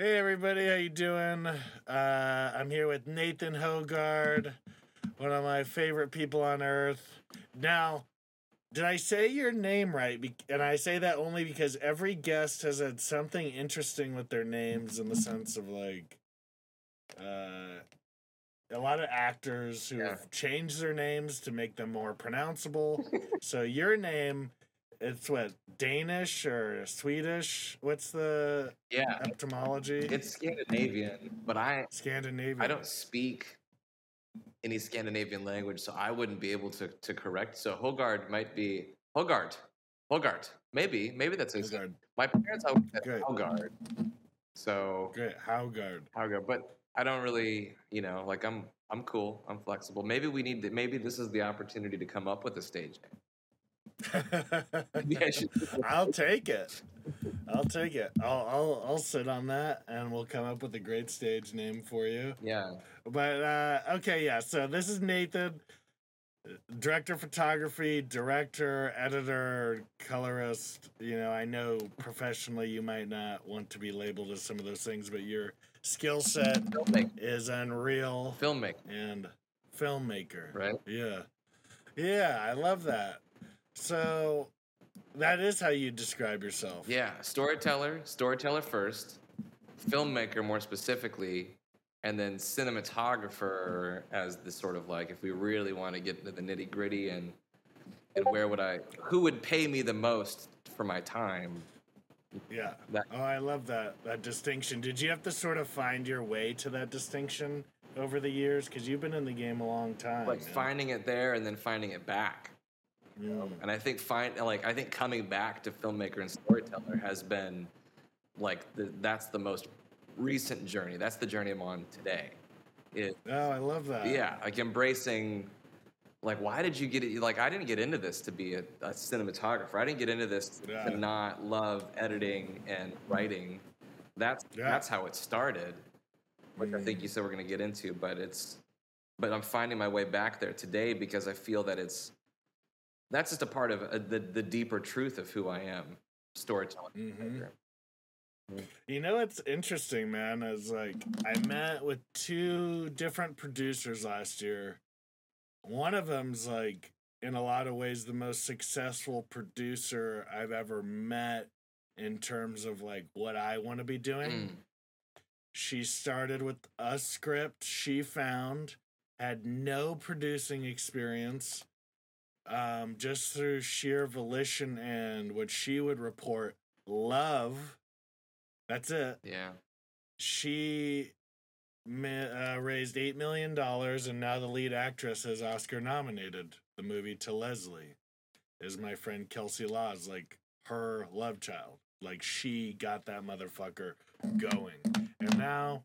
Hey everybody, how you doing? Uh, I'm here with Nathan Haugaard, one of my favorite people on earth. Now, did I say your name right? And I say that only because every guest has had something interesting with their names in the sense of like, uh, a lot of actors who Yeah. have changed their names to make them more pronounceable. so your name, it's what Danish or Swedish? What's the Yeah, etymology? it's Scandinavian, but I Scandinavian. I don't speak any Scandinavian language, so I wouldn't be able to to correct. So Hogard might be Hogart, Hogart. Maybe maybe that's a, Hogard. my parents always said Good. Hogard. So Great. Haugard. Hogard, but I don't really, you know, like I'm I'm cool. I'm flexible. Maybe we need to, maybe this is the opportunity to come up with a stage name. Maybe I should- I'll take it. I'll take it. I'll, I'll I'll sit on that, and we'll come up with a great stage name for you. yeah. But uh, okay, yeah. So this is Nathan, director of photography, director, editor, colorist. You know, I know professionally you might not want to be labeled as some of those things, but your skill set Filmmaker, is unreal filmmaker, and filmmaker. right? Yeah. Yeah, I love that. So that is how you describe yourself. Yeah, storyteller, storyteller first, filmmaker more specifically, and then cinematographer as the sort of like if we really want to get into the nitty gritty and and where would I who would pay me the most for my time? Yeah. That- Oh, I love that that distinction. Did you have to sort of find your way to that distinction over the years cuz you've been in the game a long time. Like man. finding it there and then finding it back. Mm. And I think find like I think coming back to filmmaker and storyteller has been like the, that's the most recent journey. That's the journey I'm on today. It, Oh, I love that. yeah like embracing like why did you get it like i didn't get into this to be a, a cinematographer i didn't get into this Yeah. to not love editing and writing that's Yeah. that's how it started which i think Mm. you said we're going to get into but it's but i'm finding my way back there today because i feel that it's that's just a part of uh, the the deeper truth of who i am storytelling Mhm. You know what's interesting, man, is like I met with two different producers last year. One of them's like in a lot of ways the most successful producer I've ever met in terms of like what I want to be doing. Mm. She started with a script she found, had no producing experience, um, just through sheer volition and what she would report love. That's it. yeah She uh, raised $8 million, and now the lead actress is Oscar nominated. The movie To Leslie is my friend Kelsey Laws, like her love child. Like she got that motherfucker going. And now,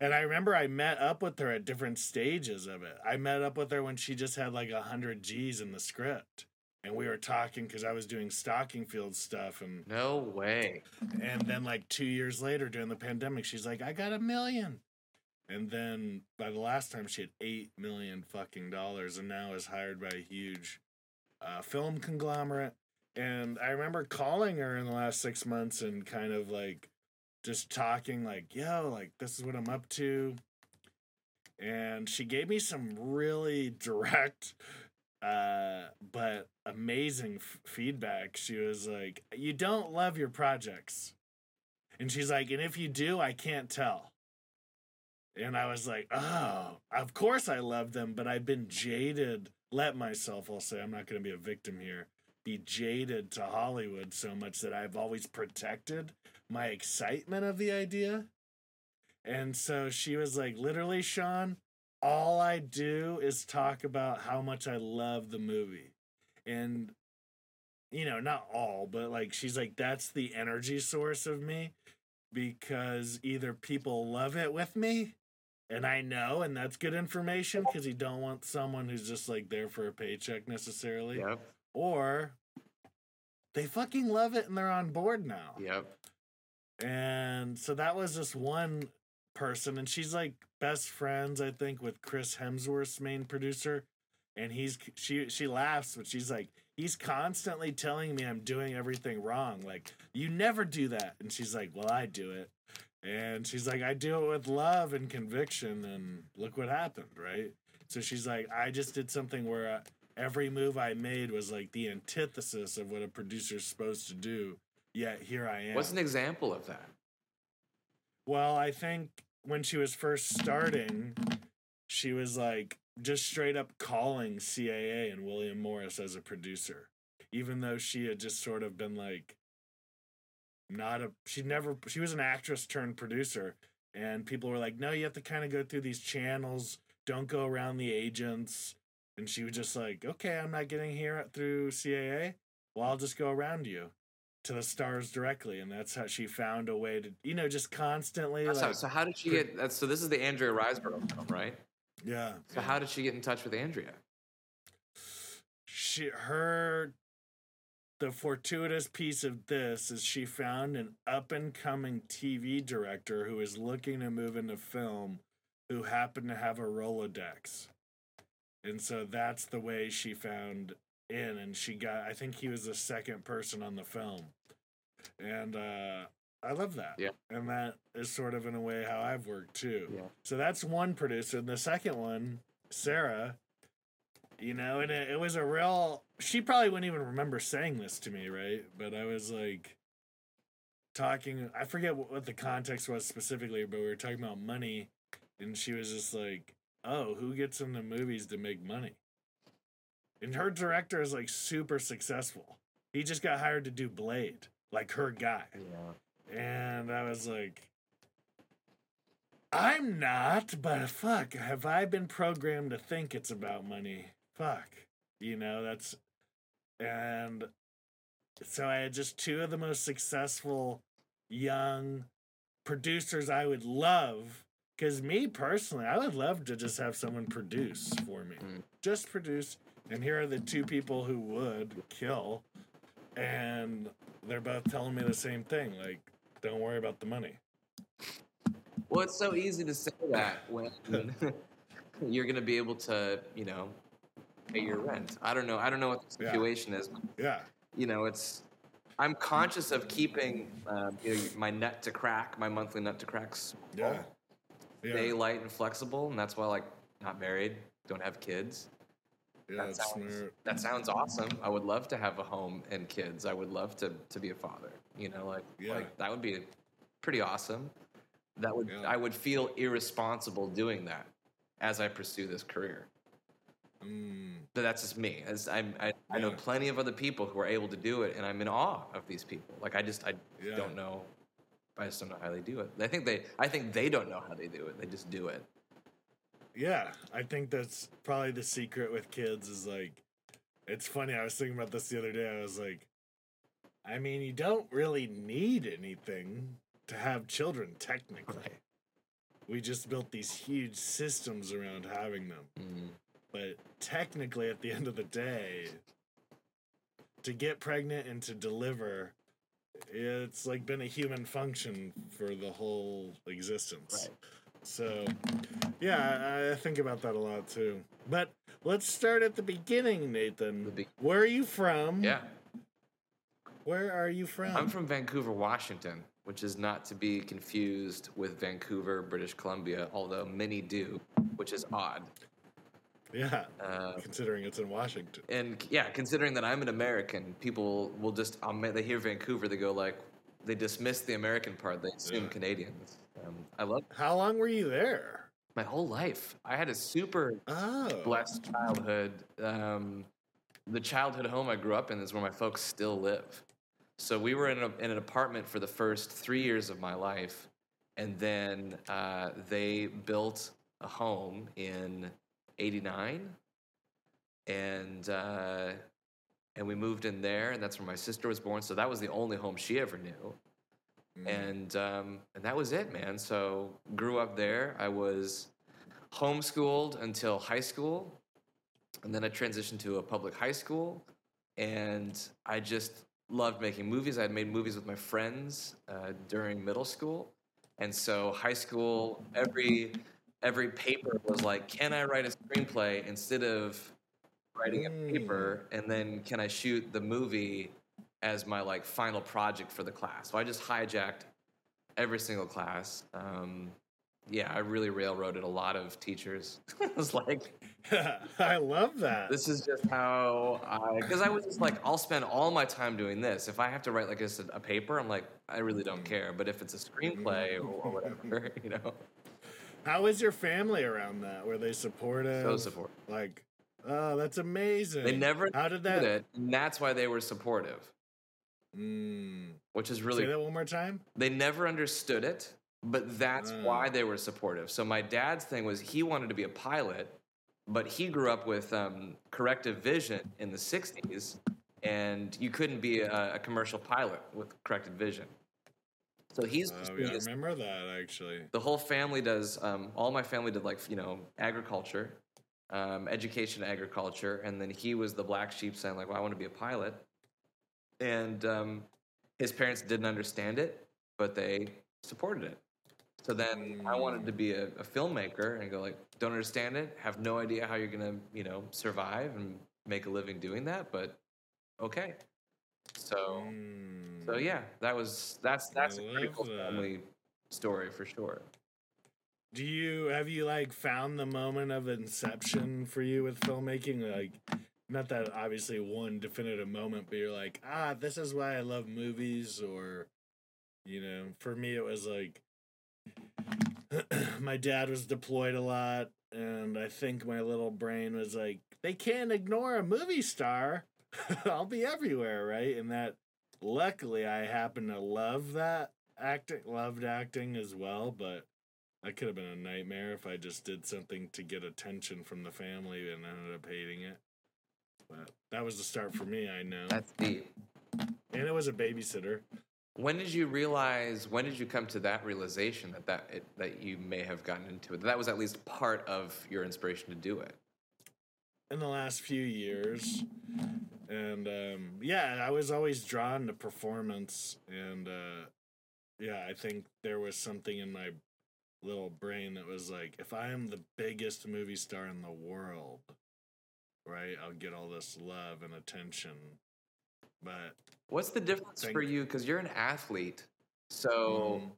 and I remember I met up with her at different stages of it. I met up with her when she just had like a 100 G's in the script. And we were talking because I was doing stocking field stuff and no way and then like two years later during the pandemic, she's like, I got a million. And then by the last time she had eight million fucking dollars and now is hired by a huge uh, film conglomerate. And I remember calling her in the last six months and kind of like just talking like, yo, like this is what I'm up to. And she gave me some really direct uh but amazing f- feedback. She was like you don't love your projects. And she's like and if you do i can't tell. And i was like oh of course i love them but i've been jaded let myself i'll say i'm not going to be a victim here be jaded to hollywood so much that i've always protected my excitement of the idea and so she was like literally sean all I do is talk about how much I love the movie. And you know, not all, but like she's like that's the energy source of me because either people love it with me and I know and that's good information because you don't want someone who's just like there for a paycheck necessarily yep or they fucking love it and they're on board now. yep And so that was just one person, and she's like best friends, I think, with Chris Hemsworth's main producer. And he's she she laughs, but she's like, he's constantly telling me I'm doing everything wrong. Like, you never do that. And she's like, Well, I do it. And she's like, I do it with love and conviction, and look what happened, right? So she's like, I just did something where uh, every move I made was like the antithesis of what a producer's supposed to do. Yet here I am. What's an example of that? Well, I think when she was first starting, she was like just straight up calling CAA and William Morris as a producer, even though she had just sort of been like, not a, she never, she was an actress turned producer. And people were like, no, you have to kind of go through these channels. Don't go around the agents. And she was just like, okay, I'm not getting here through CAA. Well, I'll just go around you to the stars directly. And that's how she found a way to, you know, just constantly. So, like, so how did she get? That's, so this is the Andrea Riseborough film, right? yeah. So how did she get in touch with Andrea? she her the fortuitous piece of this is she found an up and coming TV director who is looking to move into film who happened to have a Rolodex. And so that's the way she found in and she got I think he was the second person on the film. And uh I love that. Yeah. And that is sort of in a way how I've worked too. Yeah. So that's one producer. And the second one, Sarah, you know, and it, it was a real. She probably wouldn't even remember saying this to me, right? But I was like talking. I forget what, what the context was specifically, but we were talking about money, and she was just like, "Oh, who gets in the movies to make money?" And her director is like super successful. He just got hired to do Blade, like her guy. Yeah. And I was like, I'm not, but fuck, have I been programmed to think it's about money? Fuck. You know, that's. And so I had just two of the most successful young producers I would love. Because me personally, I would love to just have someone produce for me. Mm. Just produce. And here are the two people who would kill. And they're both telling me the same thing. Like, don't worry about the money. Well, it's so easy to say that when you're going to be able to, you know, pay your rent. I don't know. I don't know what the Yeah. situation is. Yeah. You know, it's. I'm conscious of keeping, um, you know, my nut to crack, my monthly nut to cracks. Yeah. Yeah. daylight and flexible, and that's why, like, not married, don't have kids. Yeah, that sounds smart. that sounds awesome. I would love to have a home and kids. I would love to to be a father. You know, like Yeah. like that would be pretty awesome. That would Yeah. I would feel irresponsible doing that as I pursue this career. Mm, But that's just me. As I'm, I, I know plenty of other people who are able to do it, and I'm in awe of these people. Like I just I Yeah. don't know. I just don't know how they do it. I think they I think they don't know how they do it. They just do it. Yeah, I think that's probably the secret with kids is like, it's funny. I was thinking about this the other day. I was like, I mean, you don't really need anything to have children, technically. We just built these huge systems around having them. Mm. But technically, at the end of the day, to get pregnant and to deliver, it's like been a human function for the whole existence. Right. So, yeah, I, I think about that a lot too. But let's start at the beginning, Nathan. The be- Where are you from? Yeah. Where are you from? I'm from Vancouver, Washington, which is not to be confused with Vancouver, British Columbia, although many do, which is odd. yeah, Uh, considering it's in Washington. and yeah, considering that I'm an American, people will just um, they hear Vancouver, they go like they dismiss the American part, they assume Yeah. Canadians. Um, I love How long were you there? my whole life. I had a super Oh, blessed childhood. Um, the childhood home I grew up in is where my folks still live. So we were in, a, in an apartment for the first three years of my life, and then uh, they built a home in '89, and uh, and we moved in there, and that's where my sister was born. So that was the only home she ever knew Mm. and um, and that was it, man. So grew up there. I was homeschooled until high school, and then I transitioned to a public high school, and I just loved making movies. I had made movies with my friends uh, during middle school, and so high school every every paper was like, can I write a screenplay instead of writing a paper, and then can I shoot the movie as my like final project for the class. So I just hijacked every single class. Um, yeah, I really railroaded a lot of teachers. I was like, I love that. this is just how I, because I was just like, I'll spend all my time doing this. If I have to write like a, a paper, I'm like, I really don't care. But if it's a screenplay or, or whatever, you know, How is your family around that? Were they supportive? so support. Like, oh, that's amazing. They never How did did that? it, and that's why they were supportive, Mm. which is Say really that one more time. they never understood it, but that's Mm. why they were supportive. So my dad's thing was he wanted to be a pilot, but he grew up with um, corrective vision in the '60s, and you couldn't be a, a commercial pilot with corrected vision. So he's Oh, yeah, I remember that actually. the whole family does. Um, all my family did like you know agriculture, um, education, agriculture, and then he was the black sheep saying like, "Well, I want to be a pilot," and um, his parents didn't understand it, but they supported it. So then I wanted to be a, a filmmaker and go like, don't understand it, have no idea how you're gonna you know survive and make a living doing that, but okay. So Mm. so yeah, that was that's that's I a pretty cool that. family story for sure. Do you have you like found the moment of inception for you with filmmaking? Like, not that obviously one definitive moment, but you're like, ah, this is why I love movies, or, you know, for me it was like, my dad was deployed a lot, and I think my little brain was like, they can't ignore a movie star. I'll be everywhere, right? And that, luckily, I happen to love that acting, loved acting as well, but that could have been a nightmare if I just did something to get attention from the family and ended up hating it. But that was the start for me, I know. That's deep. And it was a babysitter. When did you realize? When did you come to that realization that that it, that you may have gotten into it? That was at least part of your inspiration to do it. in the last few years and um yeah i was always drawn to performance and uh yeah i think there was something in my little brain that was like if i am the biggest movie star in the world right i'll get all this love and attention but What's the difference for you? Because you're an athlete, so mm,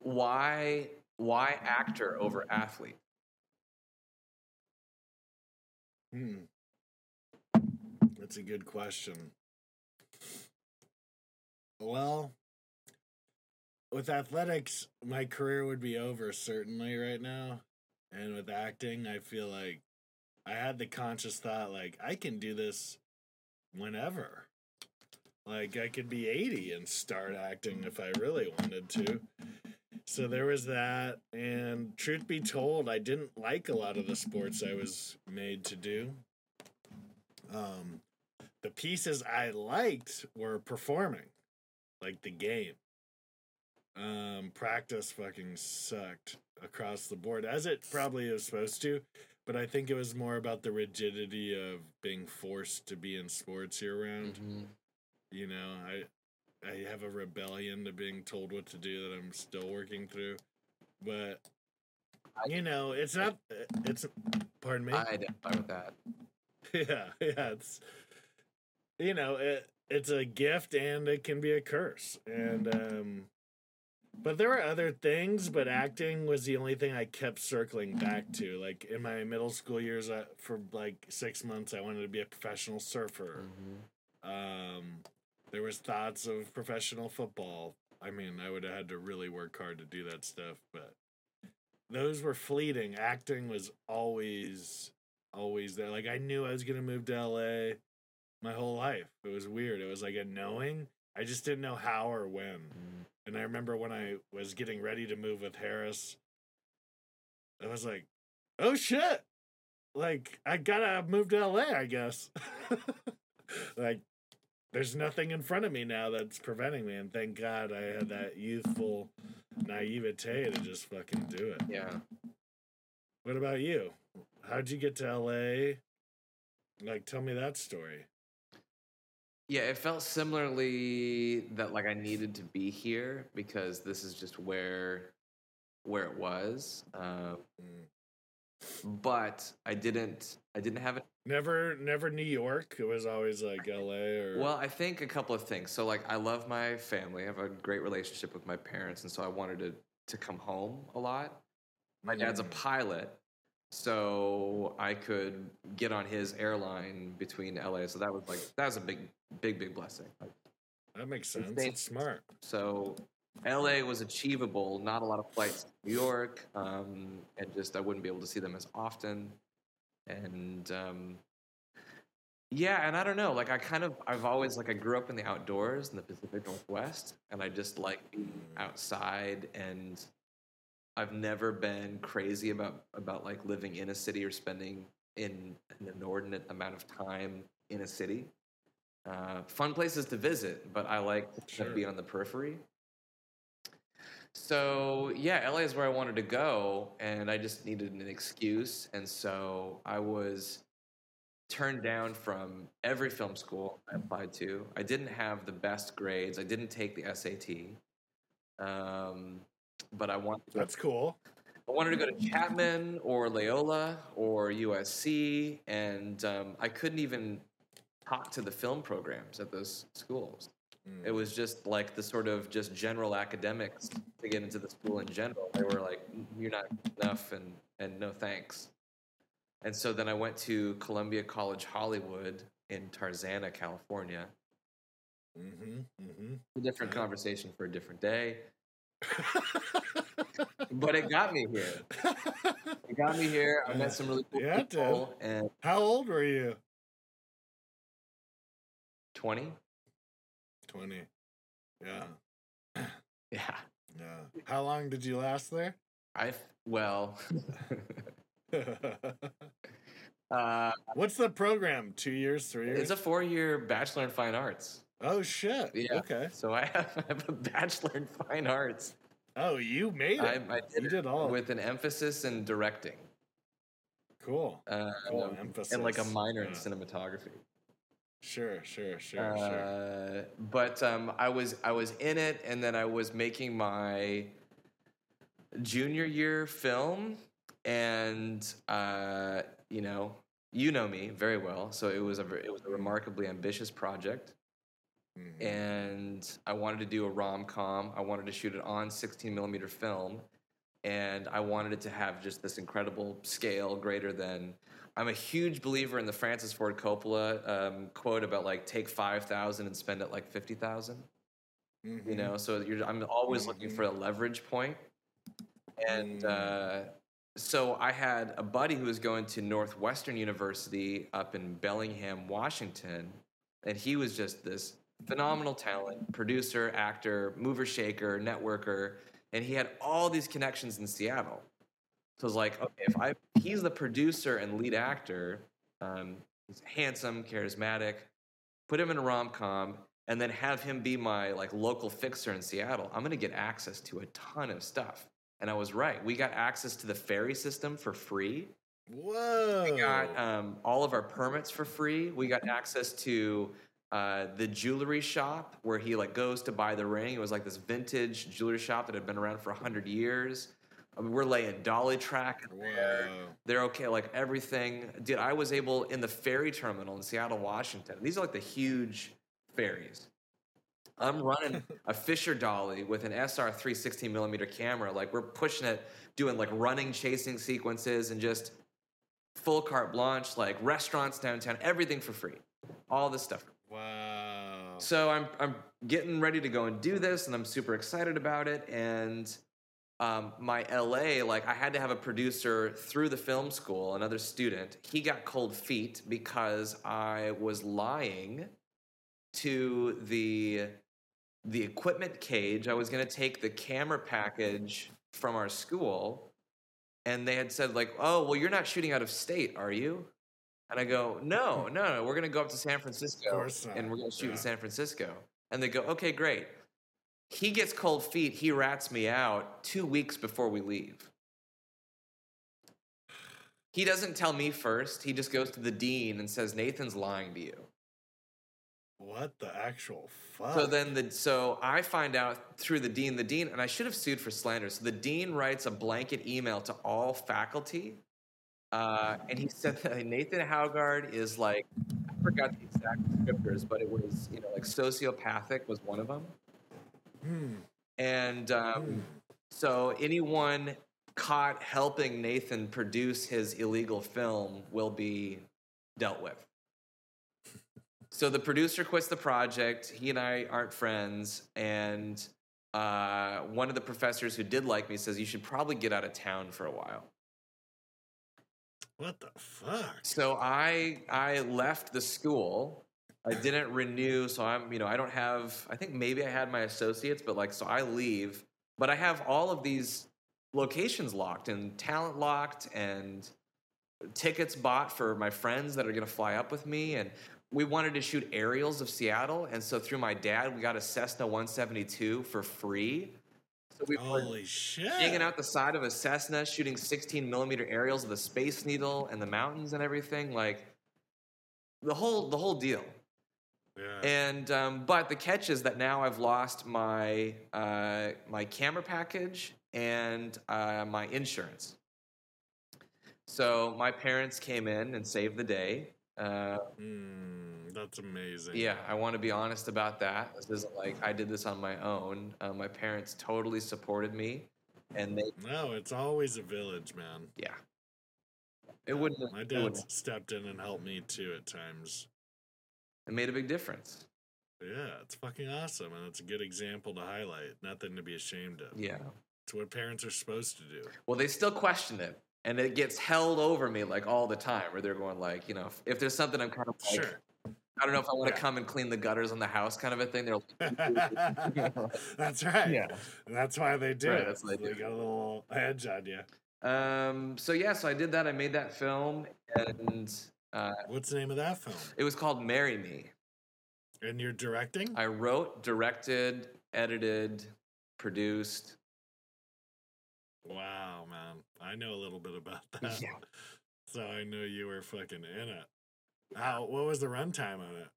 why why actor over athlete? hmm, that's a good question well with athletics, my career would be over certainly right now. And with acting, I feel like I had the conscious thought like I can do this whenever. Like I could be 80 and start acting if I really wanted to. So there was that and truth be told, I didn't like a lot of the sports I was made to do. Um the pieces I liked were performing, like the game um practice fucking sucked across the board as it probably is supposed to but i think it was more about the rigidity of being forced to be in sports year round Mhm. you know i i have a rebellion to being told what to do that i'm still working through but you know it's not it's pardon me I identify with that. yeah, yeah, it's you know, it it's a gift and it can be a curse. And um but there were other things, but acting was the only thing I kept circling back to. Like in my middle school years, uh, for like six months, I wanted to be a professional surfer. Mhm. Um, there was thoughts of professional football. I mean, I would have had to really work hard to do that stuff, but those were fleeting. Acting was always, always there. Like I knew I was gonna move to LA my whole life. It was weird. It was like a knowing. I just didn't know how or when. And I remember when I was getting ready to move with Harris, I was like, oh shit. Like, I gotta move to LA, I guess. like, there's nothing in front of me now that's preventing me. And thank God I had that youthful naivete to just fucking do it. Yeah. What about you? How'd you get to LA? Like, tell me that story. Yeah, it felt similarly that like I needed to be here because this is just where where it was. Um, but I didn't. I didn't have it. Never, never New York. It was always like L.A. or Well, I think a couple of things. So, like, I love my family. I have a great relationship with my parents, and so I wanted to to come home a lot. My dad's a pilot, so I could get on his airline between LA. So that was like that was a big, big, big blessing. Like, That makes sense. It's smart. So LA was achievable. Not a lot of flights to New York, um, and just I wouldn't be able to see them as often. And um, yeah, and I don't know. Like I kind of I've always like I grew up in the outdoors in the Pacific Northwest, and I just like being outside. And I've never been crazy about about like living in a city or spending in an inordinate amount of time in a city. Uh, fun places to visit, but I like to be on the periphery. So yeah, LA is where I wanted to go, and I just needed an excuse, and so I was turned down from every film school I applied to. I didn't have the best grades. I didn't take the SAT, um, but I wanted to That's cool. I wanted to go to Chapman or Loyola or USC, and um, I couldn't even talk to the film programs at those schools. Mm. It was just like the sort of just general academics to get into the school in general. They were like, "You're not enough," and and no thanks. And so then I went to Columbia College Hollywood in Tarzana, California. Mm-hmm. Mm-hmm. A different Yeah. conversation for a different day, but it got me here. It got me here. I met some really cool Yeah, people. And How old were you? 20? Twenty. Yeah. Yeah. Yeah. How long did you last there? I, well, uh, What's the program? Two years, three years? it's a four year Bachelor in Fine Arts. Oh shit. Yeah. Okay. So I have, I have a Bachelor in Fine Arts. Oh, you made it. I did, you it did all. with an emphasis in directing cool. uh, Cool emphasis. and like a minor in cinematography. Sure, sure, sure, sure. Uh, but um, I was I was in it, and then I was making my junior year film, and uh, you know, you know me very well, so it was a it was a remarkably ambitious project, Mhm. and I wanted to do a rom com. I wanted to shoot it on 16 millimeter film, and I wanted it to have just this incredible scale, greater than. I'm a huge believer in the Francis Ford Coppola um, quote about like take five thousand and spend it like fifty thousand. You know, so you're, I'm always looking for a leverage point. and Mm. uh, so I had a buddy who was going to Northwestern University up in Bellingham, Washington, and he was just this phenomenal talent, producer, actor, mover, shaker, networker, and he had all these connections in Seattle. So it's like, okay, if I he's the producer and lead actor, um, he's handsome, charismatic, put him in a rom com, and then have him be my like local fixer in Seattle. I'm gonna get access to a ton of stuff. And I was right. We got access to the ferry system for free. Whoa. We got um, all of our permits for free. We got access to uh, the jewelry shop where he like goes to buy the ring. It was like this vintage jewelry shop that had been around for hundred years. I mean, we're laying dolly track in there. They're okay, like everything. Dude, I was able in the ferry terminal in Seattle, Washington. These are like the huge ferries. I'm running a Fisher dolly with an SR 316 millimeter camera. Like we're pushing it, doing like running, chasing sequences, and just full carte blanche. Like restaurants downtown, everything for free. All this stuff. So I'm I'm getting ready to go and do this, and I'm super excited about it. And um, my LA, like I had to have a producer through the film school, another student. He got cold feet because I was lying to the the equipment cage. I was going to take the camera package from our school, and they had said like, "Oh, well, you're not shooting out of state, are you?" And I go, "No, hmm. no, no. We're going to go up to San Francisco, and we're going to shoot in San Francisco." And they go, "Okay, great." He gets cold feet. He rats me out two weeks before we leave. He doesn't tell me first. He just goes to the dean and says, Nathan's lying to you. What the actual fuck? So then the so I find out through the dean, the dean, and I should have sued for slander. So the dean writes a blanket email to all faculty uh, and he said that Nathan Haugaard is like I forgot the exact descriptors, but it was you know like sociopathic was one of them, Hmm. and um, Hmm. so anyone caught helping Nathan produce his illegal film will be dealt with. So the producer quits the project. He and I aren't friends, and uh, one of the professors who did like me says you should probably get out of town for a while. What the fuck? So I I left the school. I didn't renew, so I'm you know I don't have. I think maybe I had my associates, but like so I leave, but I have all of these locations locked and talent locked and tickets bought for my friends that are going to fly up with me and we wanted to shoot aerials of Seattle and so through my dad we got a Cessna 172 for free. So we were Holy shit! hanging out the side of a Cessna, shooting 16 millimeter aerials of the Space Needle and the mountains and everything, like the whole the whole deal. Yeah. And um, but the catch is that now I've lost my uh, my camera package and uh, my insurance. So my parents came in and saved the day. Uh, Hmm, that's amazing. yeah, I want to be honest about that. This isn't like I did this on my own. Uh, my parents totally supported me, and they No, it's always a village, man. yeah. It wouldn't. My dad wouldn't- stepped in and helped me too at times. It made a big difference. Yeah, it's fucking awesome, and it's a good example to highlight. Nothing to be ashamed of. Yeah. It's what parents are supposed to do. Well, they still question it, and it gets held over me like all the time. Where they're going like, you know, if, if there's something I'm kind of like, Sure. I don't know if I want to Yeah. come and clean the gutters on the house, kind of a thing. They're like, that's right. Yeah. That's why they do Right, it. that's why they they do got a little edge on you. um. So yeah, so I did that. I made that film, and uh, What's the name of that film? it was called "Marry Me." And you're directing? I wrote, directed, edited, produced. Wow, man. I know a little bit about that. Yeah. So I know you were fucking in it. How what was the runtime on it?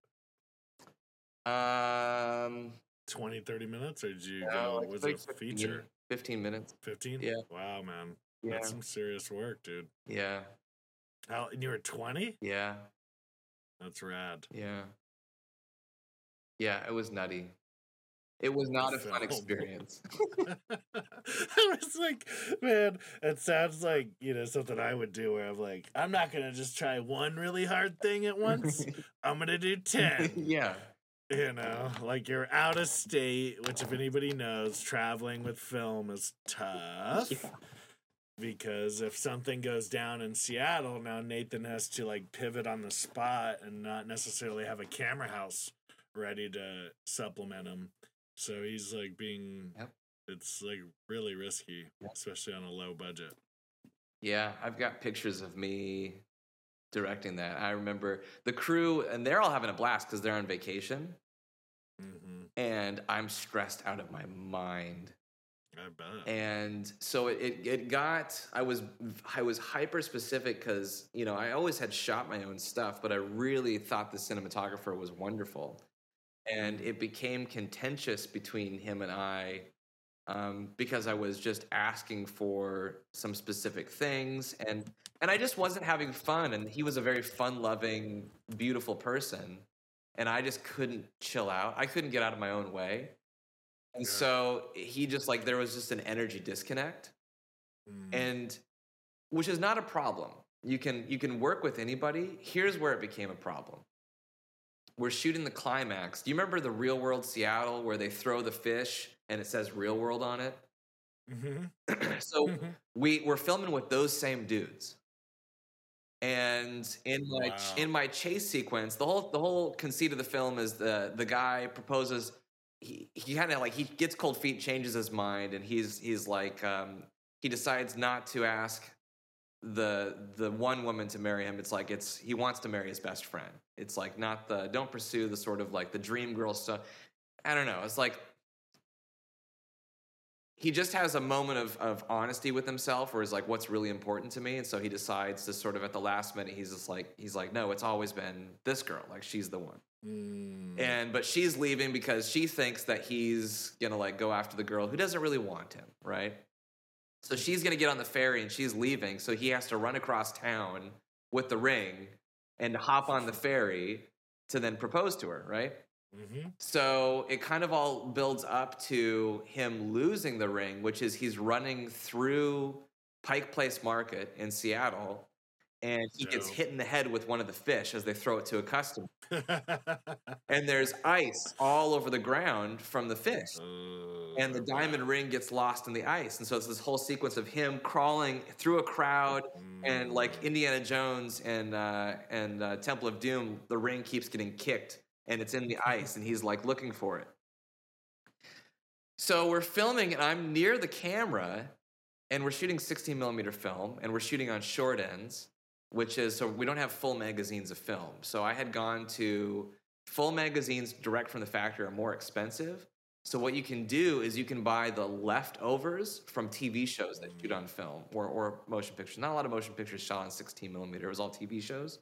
Um, 20, 30 minutes? Or did you no, go was like it a feature? Fifteen minutes. 15? Yeah. Wow, man. Yeah. That's some serious work, dude. Yeah. How and you were 20? Yeah. That's rad. Yeah. Yeah, it was nutty. It was not a fun experience. I was like, man, it sounds like, you know, something I would do where I'm like, I'm not going to just try one really hard thing at once. I'm going to do 10. yeah. You know, like you're out of state, which, if anybody knows, traveling with film is tough. Yeah. Because if something goes down in Seattle, now Nathan has to like pivot on the spot and not necessarily have a camera house ready to supplement him. So he's like being, Yep. it's like really risky, Yep. especially on a low budget. Yeah, I've got pictures of me directing that. I remember the crew, and they're all having a blast because they're on vacation, hmm and I'm stressed out of my mind. I bet. and so it, it, it got i was i was hyper specific because you know i always had shot my own stuff but i really thought the cinematographer was wonderful and it became contentious between him and i um, because i was just asking for some specific things and and i just wasn't having fun and he was a very fun loving beautiful person and i just couldn't chill out. I couldn't get out of my own way. And Yeah. so he just like there was just an energy disconnect Mm. and which is not a problem. You can you can work with anybody. Here's where it became a problem we're shooting the climax do you remember the real world seattle where they throw the fish and it says real world on it Mhm. so Mhm. we we're filming with those same dudes and in my Wow. in my chase sequence the whole the whole conceit of the film is the the guy proposes he, he kind of like he gets cold feet changes his mind and he's he's like um, he decides not to ask the the one woman to marry him it's like it's he wants to marry his best friend. It's like not the don't pursue the sort of like the dream girl stuff. I don't know. It's like he just has a moment of, of honesty with himself where he's like what's really important to me? And so he decides to sort of at the last minute he's just like he's like no it's always been this girl. Like she's the one. Mm. and but she's leaving because she thinks that he's gonna like go after the girl who doesn't really want him right So she's gonna get on the ferry and she's leaving. So he has to run across town with the ring and hop on the ferry to then propose to her, right? Mm-hmm. So it kind of all builds up to him losing the ring, which is he's running through Pike Place Market in Seattle, and he gets hit in the head with one of the fish as they throw it to a customer. And there's ice all over the ground from the fish. And the diamond ring gets lost in the ice. And so it's this whole sequence of him crawling through a crowd and like Mm. Indiana Jones and uh, and uh, Temple of Doom, the ring keeps getting kicked and it's in the ice, and he's like looking for it. So we're filming, and I'm near the camera, and we're shooting 16 millimeter film, and we're shooting on short ends, which is so we don't have full magazines of film. So I had gone to full magazines direct from the factory are more expensive. So what you can do is you can buy the leftovers from TV shows that shoot on film or, or motion pictures. Not a lot of motion pictures shot on 16 millimeter. It was all TV shows.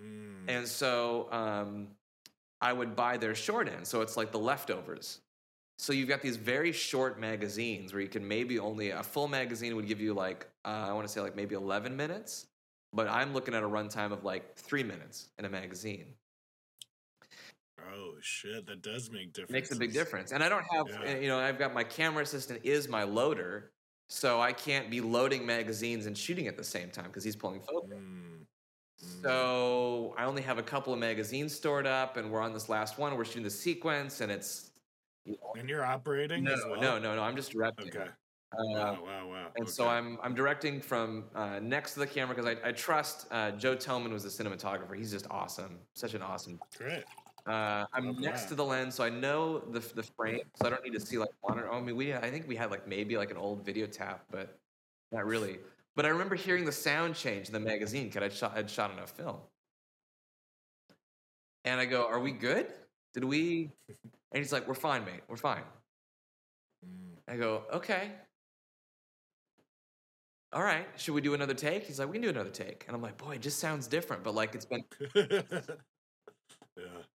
Mm. And so um, I would buy their short end. So it's like the leftovers. So you've got these very short magazines where you can maybe only a full magazine would give you like uh, I want to say like maybe 11 minutes, but I'm looking at a runtime of like three minutes in a magazine. Oh shit, that does make difference. makes a big difference. And I don't have, Yeah. you know, I've got my camera assistant is my loader, so I can't be loading magazines and shooting at the same time because he's pulling focus. Mm. Mm. So I only have a couple of magazines stored up, and we're on this last one. We're shooting the sequence, and it's And you're operating no, as well? no, no, no. I'm just directing. Okay. Uh, wow, wow, wow. and so. I'm I'm directing from uh, next to the camera because I, I trust uh, Joe Tillman was the cinematographer. He's just awesome, such an awesome Great. Uh, I'm Love next to the lens, so I know the the frame, so I don't need to see like monitor. I mean, we I think we had like maybe like an old video tap, but not really. But I remember hearing the sound change in the magazine because I'd shot I'd shot enough film. And I go, "Are we good? Did we?" And he's like, "We're fine, mate. We're fine." Mm. I go, "Okay." All right, should we do another take? He's like, we can do another take. And I'm like, boy, it just sounds different, but like it's been yeah.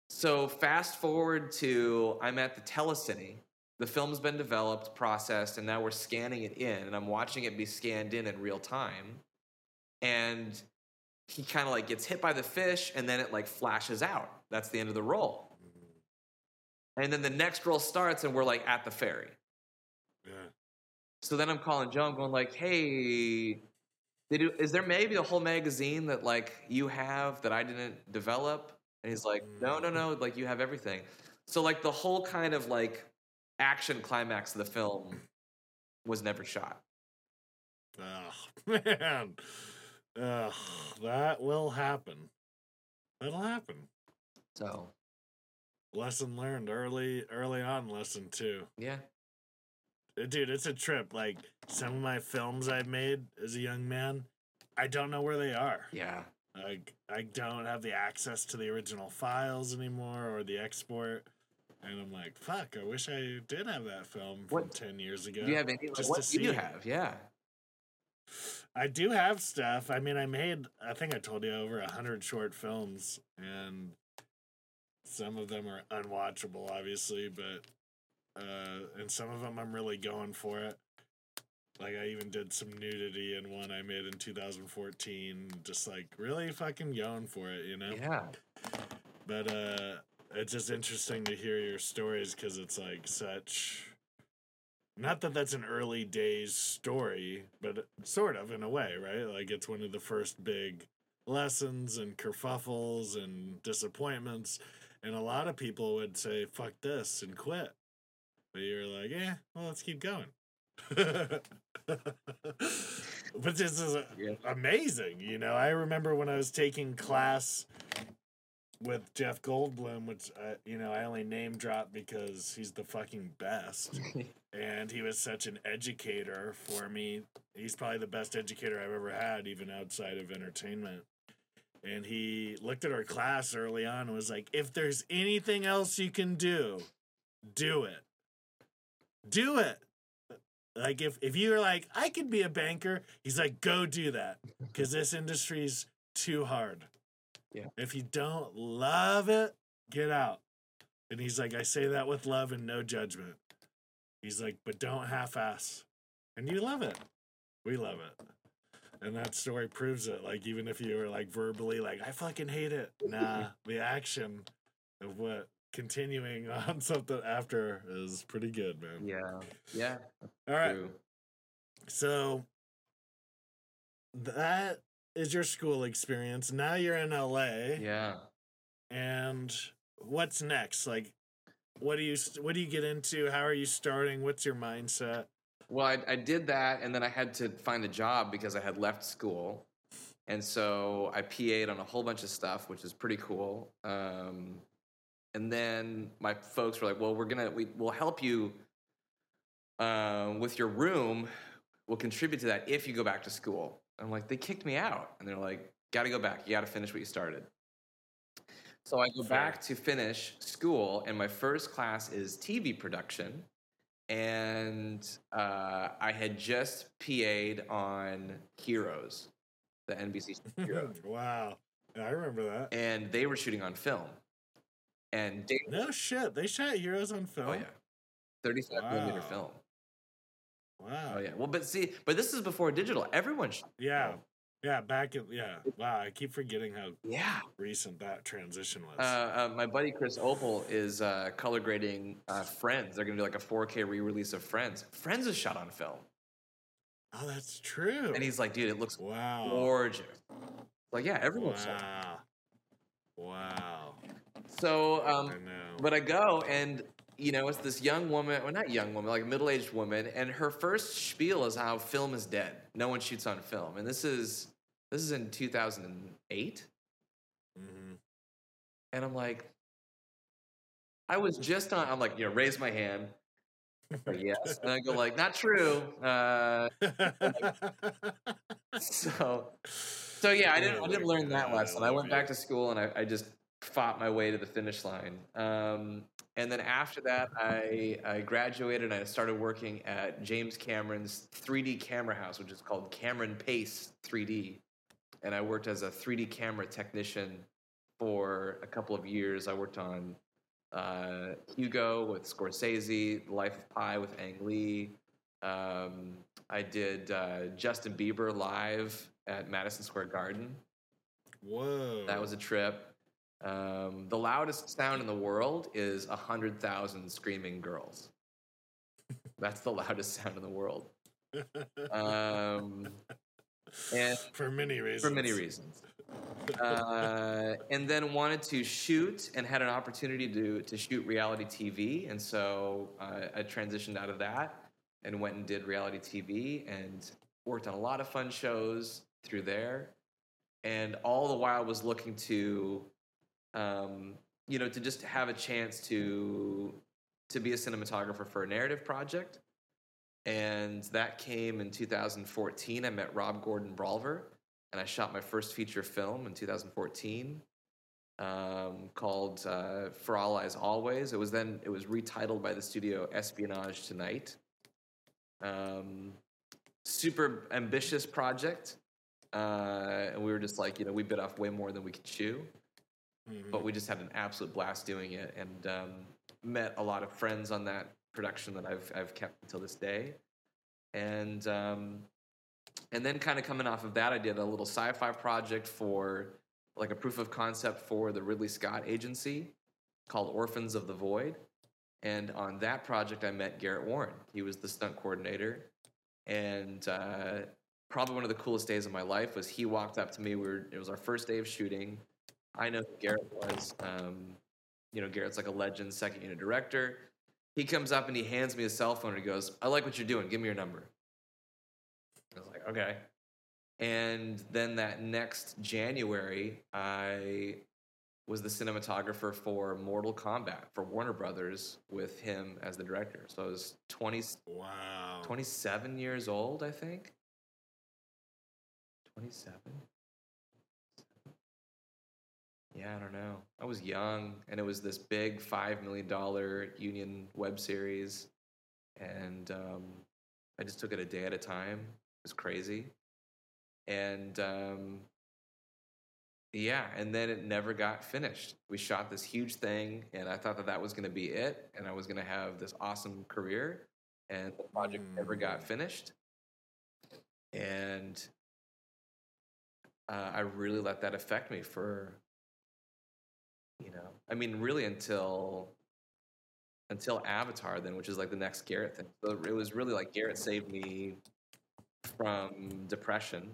So fast forward to I'm at the telecine. The film's been developed, processed, and now we're scanning it in, and I'm watching it be scanned in in real time. And he kind of like gets hit by the fish, and then it like flashes out. That's the end of the roll. Mm-hmm. And then the next roll starts, and we're like at the ferry. So then I'm calling Joe. I'm going like, "Hey, do, is there maybe a whole magazine that like you have that I didn't develop?" And he's like, "No, no, no. Like you have everything." So like the whole kind of like action climax of the film was never shot. Oh man. Ugh, that will happen. That'll happen. So Lesson learned early early on lesson two. yeah, Uh, dude, it's a trip. Like some of my films I've made as a young man, I don't know where they are. yeah, Like I don't have the access to the original files anymore or the export. And I'm like, fuck, I wish I did have that film from What- ten years ago. Do you have any? Like, what to do you have? Yeah. I do have stuff. I mean, I made, I think I told you, over a hundred short films, and some of them are unwatchable, obviously, but, uh, and some of them I'm really going for it. Like, I even did some nudity in one I made in 2014, just like really fucking going for it, you know? Yeah. But, uh, it's just interesting to hear your stories because it's like such. Not that that's an early days story, but sort of in a way, right? Like it's one of the first big lessons and kerfuffles and disappointments. And a lot of people would say, fuck this and quit. But you're like, yeah, well, let's keep going. but this is a- Yeah. amazing. You know, I remember when I was taking class with Jeff Goldblum, which I, you know I only name drop because he's the fucking best, and he was such an educator for me. He's probably the best educator I've ever had, even outside of entertainment. And he looked at our class early on and was like, "If there's anything else you can do, do it. Do it." Like if if you're like, I could be a banker, he's like, go do that because this industry's too hard. Yeah. If you don't love it, get out. And he's like, I say that with love and no judgment. He's like, but don't half ass. And you love it. We love it. And that story proves it. Like even if you were like verbally like, I fucking hate it. Nah, the action of what continuing on something after is pretty good, man. Yeah. Yeah. All right. True. So that is your school experience. Now you're in LA. Yeah. And what's next? Like what do you what do you get into? How are you starting? What's your mindset? Well, I, I did that, and then I had to find a job because I had left school, and so I PA'd on a whole bunch of stuff, which is pretty cool. Um, and then my folks were like, "Well, we're gonna we, we'll help you uh, with your room. We'll contribute to that if you go back to school." I'm like, "They kicked me out," and they're like, "Got to go back. You got to finish what you started." So I go Fair. back to finish school, and my first class is TV production and uh, I had just PA'd on Heroes, the NBC Hero, wow. I remember that. and they were shooting on film. And Dave, No shit. They shot Heroes on film. oh yeah, thirty-five millimeter film. Wow. Oh yeah. Well, but see, but this is before digital. Everyone. Shot Yeah. film. Yeah. Back in yeah. Wow. I keep forgetting how Yeah. recent that transition was. Uh, uh, my buddy Chris Opal is uh, color grading uh, Friends. They're gonna do like a 4K re-release of Friends. Friends is shot on film, oh, that's true. and he's like, dude, it looks wow. gorgeous. Like, yeah, everyone's shot. Wow. So, um, I. But I go and you know it's this young woman, or not young woman, like a middle-aged woman, and her first spiel is how film is dead. No one shoots on film, and this is this is in 2008, Mhm. and I'm like, I was just on. I'm like, you know, raise my hand. Like, yes, and I go like, not true. Uh, so, so yeah, I didn't Oh I didn't learn that lesson. I went back to school and I, I just fought my way to the finish line. Um, and then after that, I, I graduated and I started working at James Cameron's 3D camera house, which is called Cameron Pace 3D. And I worked as a 3D camera technician for a couple of years. I worked on uh, Hugo with Scorsese, The Life of Pi with Ang Lee. Um, I did uh, Justin Bieber live at Madison Square Garden. Whoa. That was a trip. Um, the loudest sound in the world is 100,000 screaming girls. That's the loudest sound in the world. Um, and for many reasons. for many reasons. Uh, and then wanted to shoot and had an opportunity to, to shoot reality TV. And so uh, I transitioned out of that and went and did reality TV and worked on a lot of fun shows through there. And all the while was looking to, um, you know, to just have a chance to to be a cinematographer for a narrative project. And that came in 2014. I met Rob Gordon Bralver, and I shot my first feature film in 2014 um, called uh, For All Eyes Always. It was then it was retitled by the studio Espionage Tonight. Um, super ambitious project, uh, and we were just like, you know, we bit off way more than we could chew Mhm. but we just had an absolute blast doing it and um, met a lot of friends on that production that I've I've kept until this day, and um, and then kind of coming off of that, I did a little sci-fi project for like a proof of concept for the Ridley Scott agency called Orphans of the Void, and on that project, I met Garrett Warren. He was the stunt coordinator, and uh, probably one of the coolest days of my life was he walked up to me. We were it was our first day of shooting. I know who Garrett was. Um, you know, Garrett's like a legend, second unit director. He comes up and he hands me his cell phone and he goes, I like what you're doing. Give me your number. I was like, okay. And then that next January, I was the cinematographer for Mortal Kombat for Warner Brothers with him as the director. So I was 20, Wow. 27 years old, I think. 27? Yeah, I don't know. I was young, and it was this big $5 million union web series. And um, I just took it a day at a time. It was crazy. And um, yeah, and then it never got finished. We shot this huge thing, and I thought that that was going to be it, and I was going to have this awesome career. And the project never got Mm. finished. and uh, I really let that affect me for, you know, I mean, really until until Avatar, then, which is like the next Garrett thing. So it was really like Garrett saved me from depression.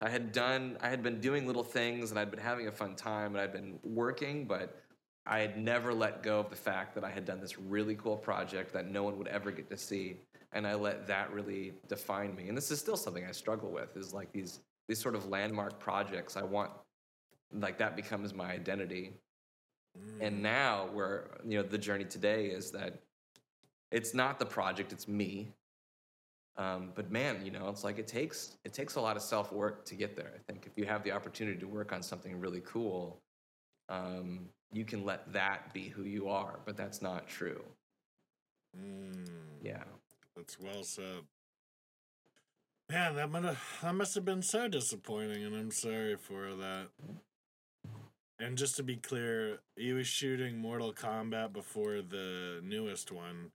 I had done, I had been doing little things, and I'd been having a fun time, and I'd been working, but I had never let go of the fact that I had done this really cool project that no one would ever get to see, and I let that really define me. And this is still something I struggle with. Is like these these sort of landmark projects. I want like that becomes my identity. And now where you know the journey today is that it's not the project, it's me. Um, but man, you know, it's like it takes it takes a lot of self work to get there. I think if you have the opportunity to work on something really cool, um, you can let that be who you are. But that's not true. Mm, Yeah. that's well said. Man, that must have, that must have been so disappointing, and I'm sorry for that. And just to be clear, he was shooting Mortal Kombat before the newest one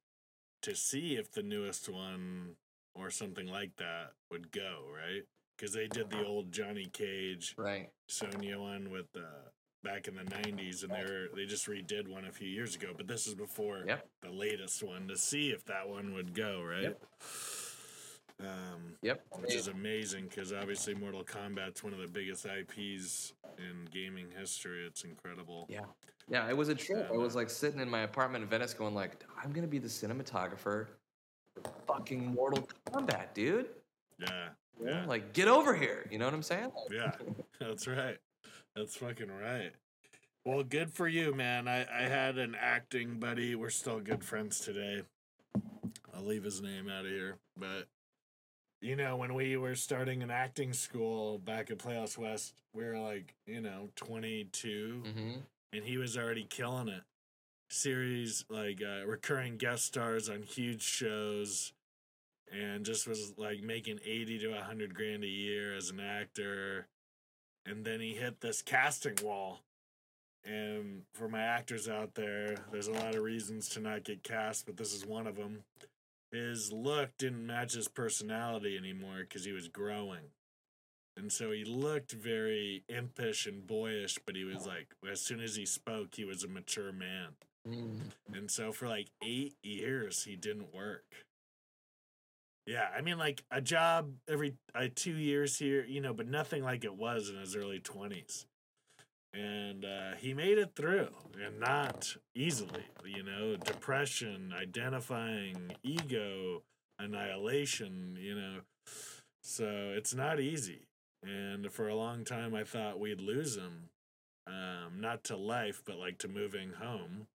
to see if the newest one or something like that would go, right? Because they did the uh-huh. old Johnny Cage, Right. Sonya one with the back in the '90s, and they were they just redid one a few years ago. But this is before Yep. the latest one to see if that one would go, right? Yep. Um, Yep. which is amazing because obviously Mortal Kombat's one of the biggest IPs in gaming history. It's incredible. Yeah. Yeah, it was a trip. I was like sitting in my apartment in Venice going like, I'm gonna be the cinematographer for fucking Mortal Kombat, dude. Yeah, You Yeah. Like, get over here. You know what I'm saying? yeah, that's right. That's fucking right. Well, good for you, man. I, I had an acting buddy. We're still good friends today. I'll leave his name out of here. But, you know, when we were starting an acting school back at Playhouse West, we were like, you know, 22. Mm-hmm. and he was already killing it. Series like uh, recurring guest stars on huge shows, and just was like making eighty to hundred grand a year as an actor. And then he hit this casting wall. And for my actors out there, there's a lot of reasons to not get cast, but this is one of them. His look didn't match his personality anymore because he was growing. And so he looked very impish and boyish, but he was like, as soon as he spoke, he was a mature man. Mm. And so for like eight years, he didn't work. Yeah, I mean, like a job every uh, two years here, you know, but nothing like it was in his early 20s. And uh, he made it through and not easily, you know, depression, identifying, ego, annihilation, you know. So it's not easy. And for a long time, I thought we'd lose him, um, not to life, but like to moving home.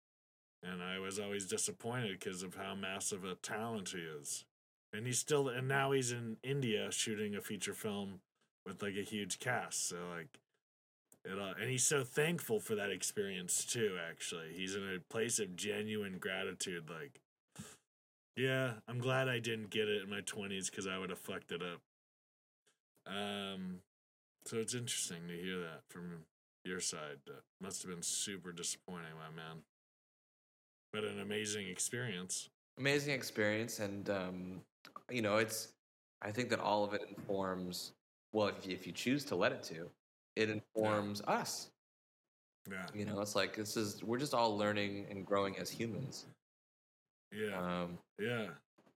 And I was always disappointed because of how massive a talent he is. And he's still, and now he's in India shooting a feature film with like a huge cast. So like, it, uh, and he's so thankful for that experience too. Actually, he's in a place of genuine gratitude. Like, yeah, I'm glad I didn't get it in my 20s because I would have fucked it up. Um, so it's interesting to hear that from your side. That must have been super disappointing, my man. But an amazing experience. Amazing experience, and um, you know, it's. I think that all of it informs. Well, if you, if you choose to let it to, it informs us. Yeah, You know, it's like this is we're just all learning and growing as humans. yeah, Um, yeah,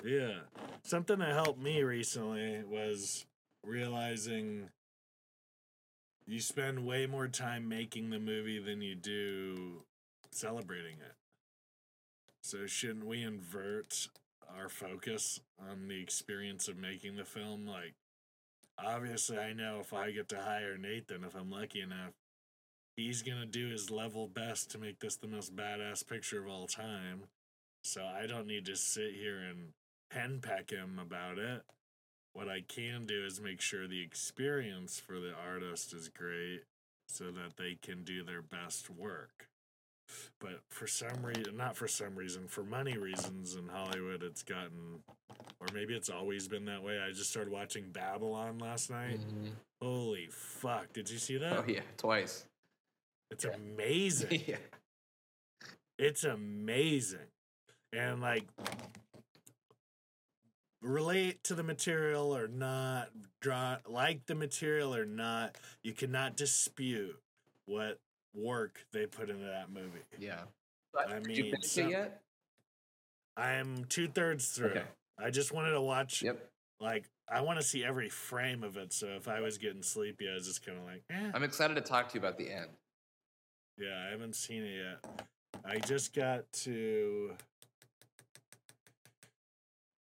yeah. Something that helped me recently was realizing you spend way more time making the movie than you do celebrating it. So shouldn't we invert our focus on the experience of making the film? Like, obviously, I know if I get to hire Nathan, if I'm lucky enough, he's gonna do his level best to make this the most badass picture of all time. So I don't need to sit here and henpeck him about it. What I can do is make sure the experience for the artist is great so that they can do their best work. But for some reason, not for some reason, for money reasons in Hollywood, it's gotten, or maybe it's always been that way. I just started watching Babylon last night. mhm. Holy fuck. Did you see that? Oh yeah, twice. It's yeah. amazing. yeah. It's amazing. And like relate to the material or not, draw like the material or not, you cannot dispute what work they put into that movie. Yeah. I Did you mean, finish some- it yet? I'm two thirds through. Okay. I just wanted to watch Yep. like I want to see every frame of it. So if I was getting sleepy, I was just kind of like, eh. I'm excited to talk to you about the end. Yeah, I haven't seen it yet. I just got to.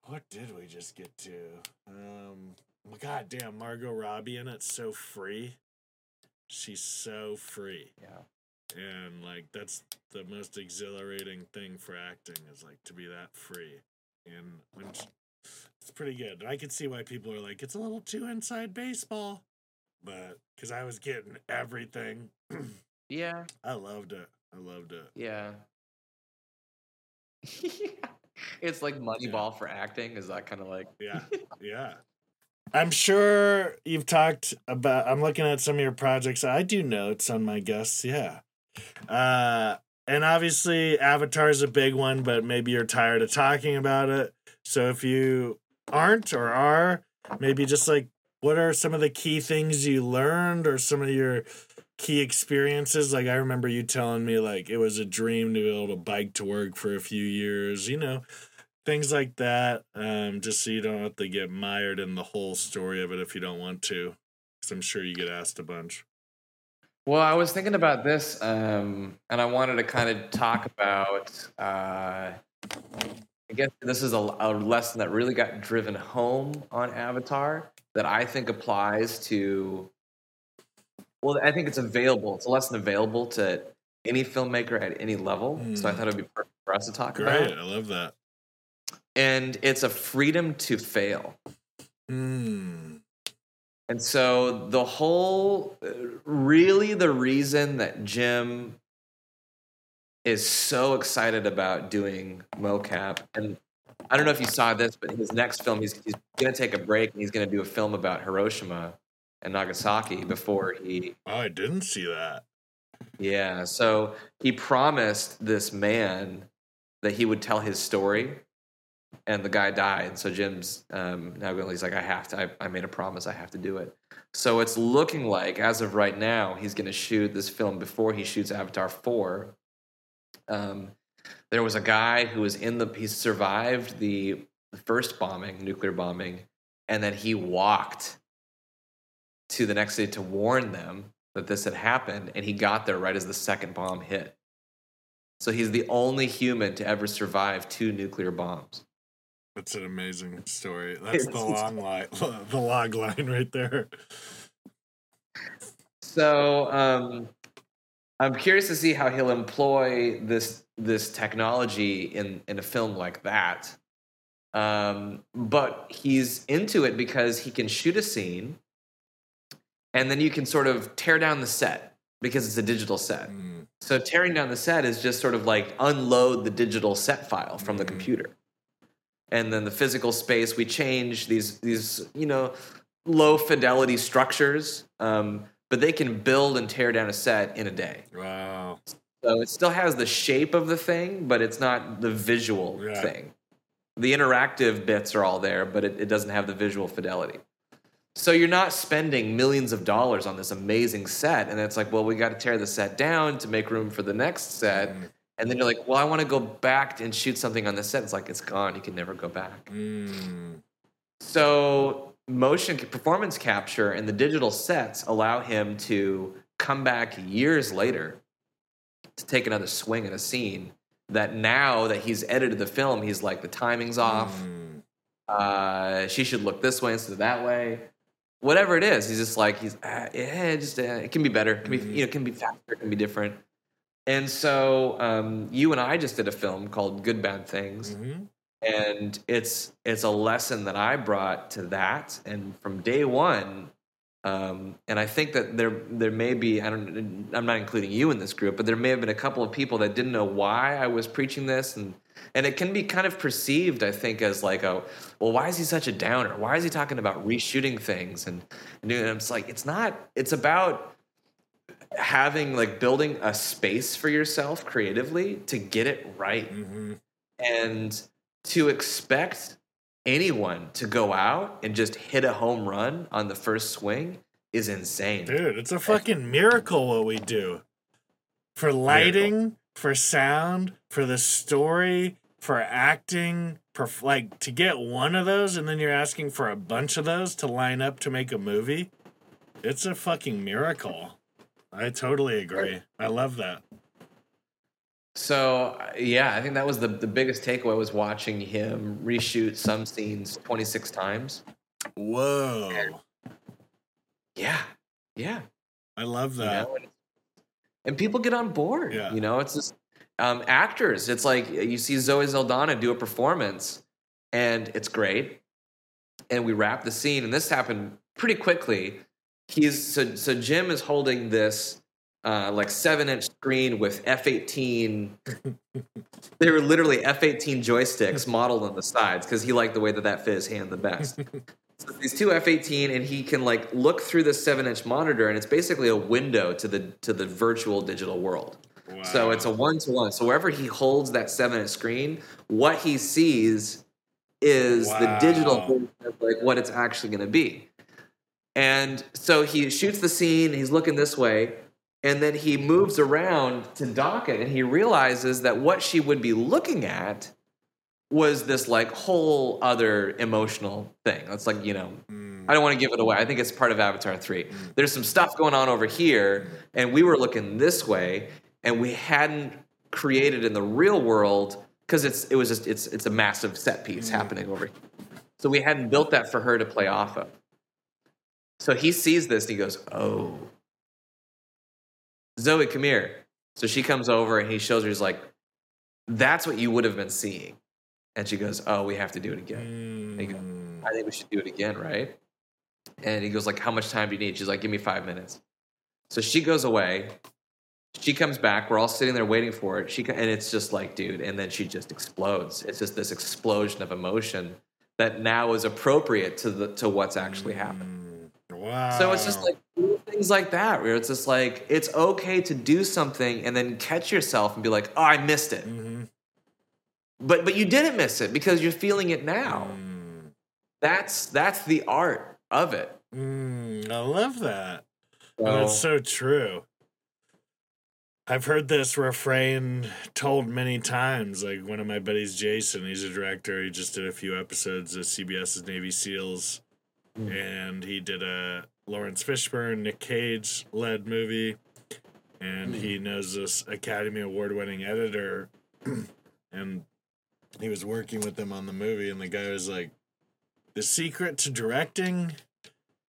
What did we just get to? Um, my God damn, Margot Robbie in it's so free. She's so free, Yeah. and like that's the most exhilarating thing for acting is like to be that free, and when she, it's pretty good. I could see why people are like it's a little too inside baseball, but because I was getting everything. Yeah. I loved it. I loved it. Yeah. it's like Moneyball for acting. Is that kind of like? Yeah. Yeah. I'm sure you've talked about I'm looking at some of your projects. I do notes on my guests, yeah. Uh and obviously Avatar is a big one, but maybe you're tired of talking about it. So if you aren't or are, maybe just like what are some of the key things you learned or some of your key experiences? Like I remember you telling me like it was a dream to be able to bike to work for a few years, you know, things like that. Um, just so you don't have to get mired in the whole story of it if you don't want to. Because I'm sure you get asked a bunch. Well, I was thinking about this, um, and I wanted to kind of talk about. Uh, I guess this is a, a lesson that really got driven home on Avatar that I think applies to. Well, I think it's available. It's a lesson available to any filmmaker at any level. So I Mm. thought it would be perfect for us to talk about. Great. about. I love that. And it's a freedom to fail. Hmm. And so the whole, really, the reason that Jim is so excited about doing mocap, and I don't know if you saw this, but his next film, he's, he's going to take a break and he's going to do a film about Hiroshima and Nagasaki before he, Oh, I didn't see that. yeah. So he promised this man that he would tell his story, and the guy died. So Jim's um, now going. He's like, I have to. I, I made a promise. I have to do it. So it's looking like, as of right now, he's going to shoot this film before he shoots Avatar four. Um, there was a guy who was in the. He survived the first bombing, nuclear bombing, and then he walked to the next day to warn them that this had happened, and he got there right as the second bomb hit. So he's the only human to ever survive two nuclear bombs. That's an amazing story. That's the long line, the log line right there. So um, I'm curious to see how he'll employ this this technology in in a film like that. Um, but he's into it because he can shoot a scene, and then you can sort of tear down the set because it's a digital set. Mm. So tearing down the set is just sort of like unload the digital set file from the Mhm. computer. And then the physical space, we change these these you know low fidelity structures, um, but they can build and tear down a set in a day. Wow. So it still has the shape of the thing, but it's not the visual Yeah. thing. The interactive bits are all there, but it, it doesn't have the visual fidelity. So you're not spending millions of dollars on this amazing set, and it's like, well, we got to tear the set down to make room for the next set. Mm. And then you're like, well, I want to go back and shoot something on the set. It's like it's gone. You can never go back. Mm. So motion performance capture and the digital sets allow him to come back years later to take another swing at a scene that now that he's edited the film, he's like the timing's off. Mm. Uh, she should look this way instead of that way. Whatever it is, he's just like he's uh, yeah, just uh, it can be better. It can be Mhm. you know, it can be faster. It can be different. And so um, you and I just did a film called Good Bad Things Mhm. and it's it's a lesson that I brought to that, and from day one. Um, and I think that there there may be I don't I'm not including you in this group, but there may have been a couple of people that didn't know why I was preaching this, and and it can be kind of perceived I think as like a well why is he such a downer? Why is he talking about reshooting things? And and it's like it's not. It's about having like building a space for yourself creatively to get it right Mhm. and to expect anyone to go out and just hit a home run on the first swing is insane. Dude, it's a fucking miracle what we do. For lighting, for sound, for the story, for acting, for like to get one of those and then you're asking for a bunch of those to line up to make a movie. It's a fucking miracle. I totally agree. I love that. So uh, yeah, I think that was the the biggest takeaway was watching him reshoot some scenes 26 times. Whoa. Yeah. Yeah. I love you that. know, and, and people get on board. Yeah. You know, it's just um, actors. It's like you see Zoe Saldana do a performance, and it's great. And we wrap the scene, and this happened pretty quickly. He's so so Jim is holding this uh, like seven inch screen with F eighteen. they were literally F eighteen joysticks modeled on the sides because he liked the way that that fit his hand the best. So these two F18 and he can like look through this 7-inch monitor and it's basically a window to the to the virtual digital world. So it's a one to one. So wherever he holds that 7-inch screen, what he sees is the digital like what it's actually going to be. And so he shoots the scene, he's looking this way, and then he moves around to dock it and he realizes that what she would be looking at was this like whole other emotional thing. It's like, you know, Mm, I don't want to give it away. I think it's part of Avatar 3. There's some stuff going on over here, and we were looking this way, and we hadn't created in the real world because it's it was just it's it's a massive set piece Mhm. happening over here. So we hadn't built that for her to play off of. So he sees this and he goes, Oh. Zoe, come here. So she comes over and he shows her, he's like, That's what you would have been seeing. And she goes, Oh, we have to do it again. mm, I think we should do it again, right? And he goes like, "How much time do you need?" She's like, "Give me five minutes." So she goes away. She comes back. We're all sitting there waiting for it. She and it's just like, dude. And then she just explodes. It's just this explosion of emotion that now is appropriate to the to what's actually happening. Wow. So it's just like things like that, where it's just like it's okay to do something and then catch yourself and be like, "Oh, I missed it," Mhm. but but you didn't miss it because you're feeling it now. Mm, That's that's the art of it. mm, I love that. And So- That's so true. I've heard this refrain told many times. Like one of my buddies, Jason, he's a director. He just did a few episodes of CBS's Navy SEALs, Mm. and he did a Laurence Fishburne, Nick Cage led movie, and he knows this Academy Award winning editor, and he was working with them on the movie, and the guy was like, "The secret to directing."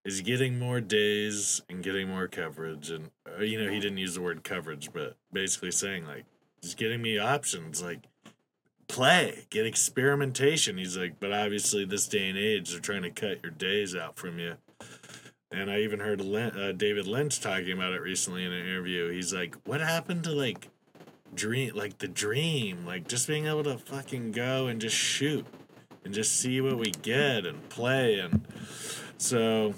is getting more days and getting more coverage. And uh, you know he didn't use the word coverage but basically saying like just getting me options. Like play get experimentation. He's like but obviously this day and age they're trying to cut your days out from you. And i even heard uh, david lynch talking about it recently in an interview. He's like what happened to like dream like the dream? Like just being able to fucking go and just shoot and just see what we get and play and so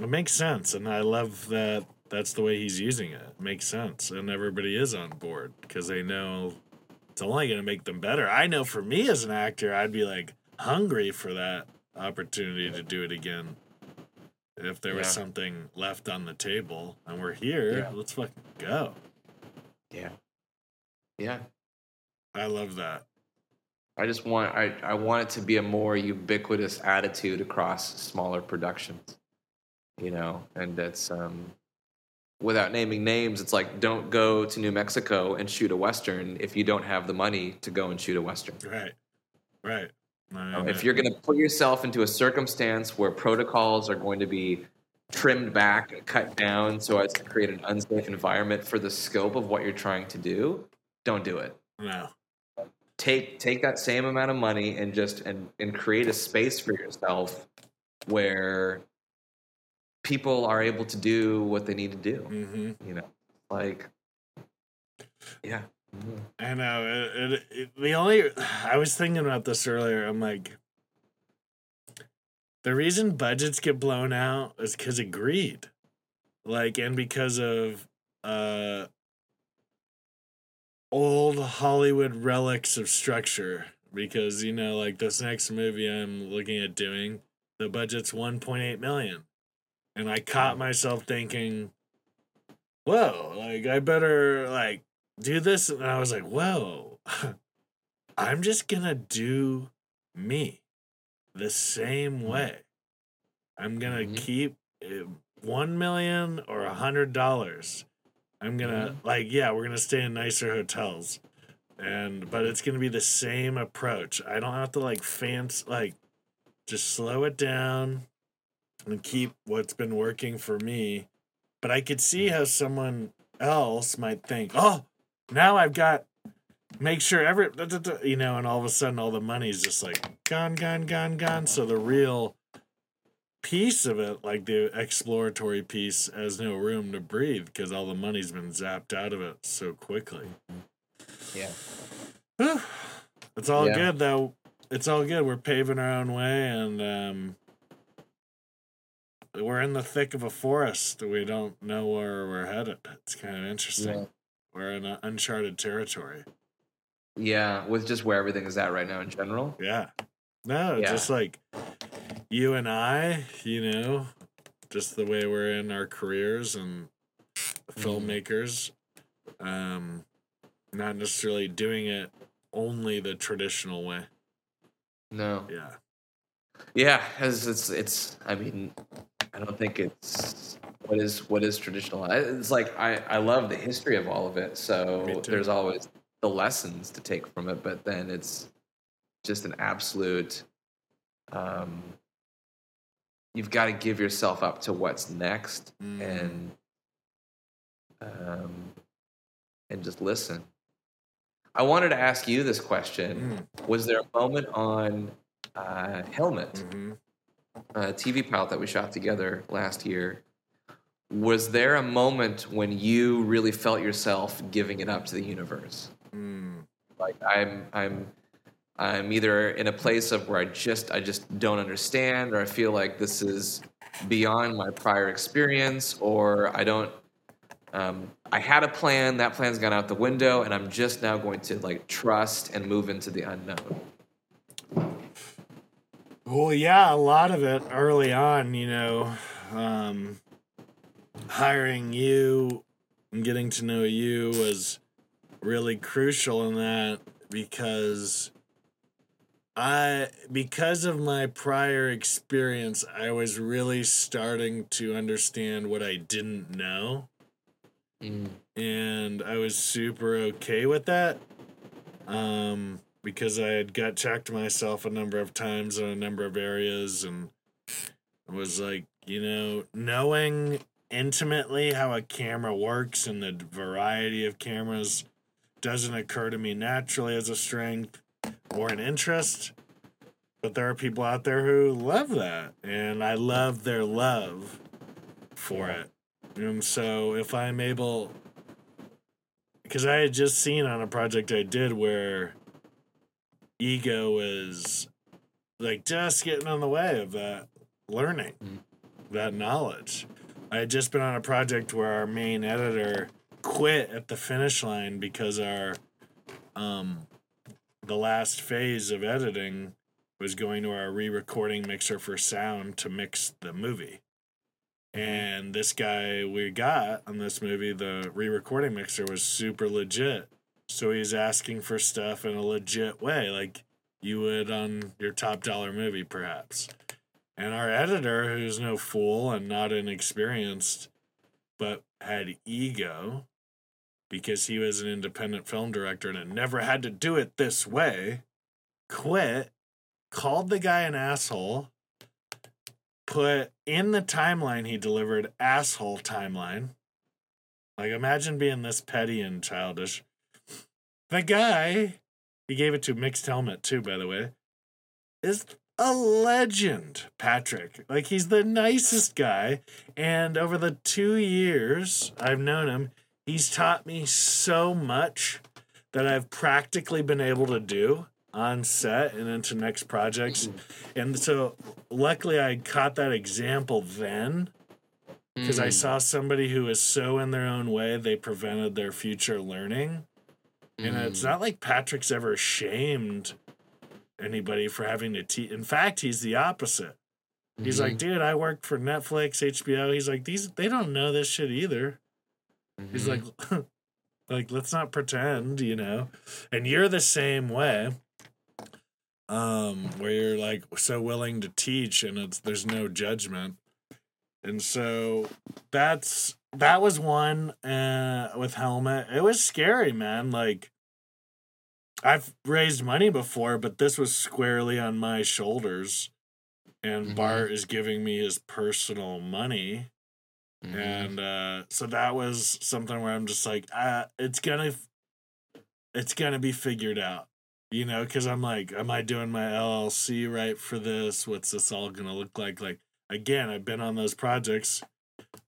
it makes sense, and I love that that's the way he's using. It. Makes sense, and everybody is on board because they know it's only going to make them better. I know for me as an actor, I'd be like hungry for that opportunity to do it again. If there was something left on the table and we're here, Yeah. let's fucking go. Yeah. Yeah. I love that. I just want I, I want it to be a more ubiquitous attitude across smaller productions. You know, and it's um without naming names, it's like don't go to New Mexico and shoot a western if you don't have the money to go and shoot a western. Right. Right. Um, if you're going to put yourself into a circumstance where protocols are going to be trimmed back cut down so as to create an unsafe environment for the scope of what you're trying to do, don't do it. no. take take that same amount of money and just and and create a space for yourself where people are able to do what they need to do hmm you know like yeah Mhm. I know. It, it, it, the only I was thinking about this earlier. I'm like, the reason budgets get blown out is because of greed, like, and because of uh old Hollywood relics of structure, because you know, like this next movie I'm looking at doing, the budget's 1.8 million, and I caught myself thinking, "Whoa! Like I better like do this," and I was like, "Whoa! I'm just gonna do me the same way. I'm gonna Mhm. keep uh, one million or a hundred dollars." I'm gonna like yeah, we're gonna stay in nicer hotels, and but it's gonna be the same approach. I don't have to like fancy like just slow it down and keep what's been working for me. But I could see how someone else might think, oh, now I've got make sure every da, da, da," you know, and all of a sudden all the money's just like gone, gone, gone, gone. So the real piece of it, like the exploratory piece, has no room to breathe because all the money's been zapped out of it so quickly. Yeah. Whew. It's all Yeah. good though. It's all good. We're paving our own way and um we're in the thick of a forest. We don't know where we're headed. It's kind of interesting. Yeah. We're in uncharted territory. Yeah, with just where everything is at right now in general. Yeah. No, Yeah. just like you and I, you know, just the way we're in our careers and Mhm. filmmakers, um, not necessarily doing it only the traditional way. No. Yeah. Yeah, it's, it's it's. I mean, I don't think it's what is what is traditional. It's like I I love the history of all of it. So there's always the lessons to take from it, but then it's just an absolute. Um, you've got to give yourself up to what's next Mm. and um, and just listen. I wanted to ask you this question: Was there a moment on uh, Helmet? hmm uh, TV pilot that we shot together last year. Was there a moment when you really felt yourself giving it up to the universe? Mm. Like I'm, I'm, I'm either in a place of where I just, I just don't understand, or I feel like this is beyond my prior experience, or I don't. Um, I had a plan. That plan's gone out the window, and I'm just now going to like trust and move into the unknown. Well, yeah, a lot of it early on, you know, um, hiring you and getting to know you was really crucial in that because I, because of my prior experience, I was really starting to understand what I didn't know. and I was super okay with that. Um, because I had gut checked myself a number of times in a number of areas, and it was like, you know, knowing intimately how a camera works and the variety of cameras doesn't occur to me naturally as a strength or an interest. But there are people out there who love that, and I love their love for it. And so if I'm able because I had just seen on a project I did where ego is like just getting on the way of that learning, Mm. that knowledge. I had just been on a project where our main editor quit at the finish line because our um the last phase of editing was going to our re-recording mixer for sound to mix the movie. And this guy we got on this movie, the re recording mixer, was super legit. So he's asking for stuff in a legit way, like you would on your top dollar movie, perhaps. And our editor, who's no fool and not inexperienced, but had ego because he was an independent film director and had never had to do it this way, quit, called the guy an asshole, put in the timeline he delivered asshole timeline. Like imagine being this petty and childish. The guy, he gave it to mixed helmet too, by the way, is a legend, Patrick. Like he's the nicest guy. And over the two years I've known him, he's taught me so much that I've practically been able to do on set and into next projects. And so luckily I caught that example then because I Mm. saw somebody who was so in their own way they prevented their future learning. And it's Mm. not like Patrick's ever shamed anybody for having to teach. In fact, he's the opposite. He's Mm-hmm. like, dude, I work for Netflix, HBO. He's like, these they don't know this shit either. He's Mhm. like, like let's not pretend, you know. And you're the same way. Um, where you're like so willing to teach, and it's there's no judgment. And so that's that was one uh, with helmet. It was scary, man. Like I've raised money before, but this was squarely on my shoulders. And Mhm. Bart is giving me his personal money Mhm. and uh so that was something where i'm just like uh it's gonna it's gonna be figured out you know because i'm like am i doing my llc right for this what's this all gonna look like like again i've been on those projects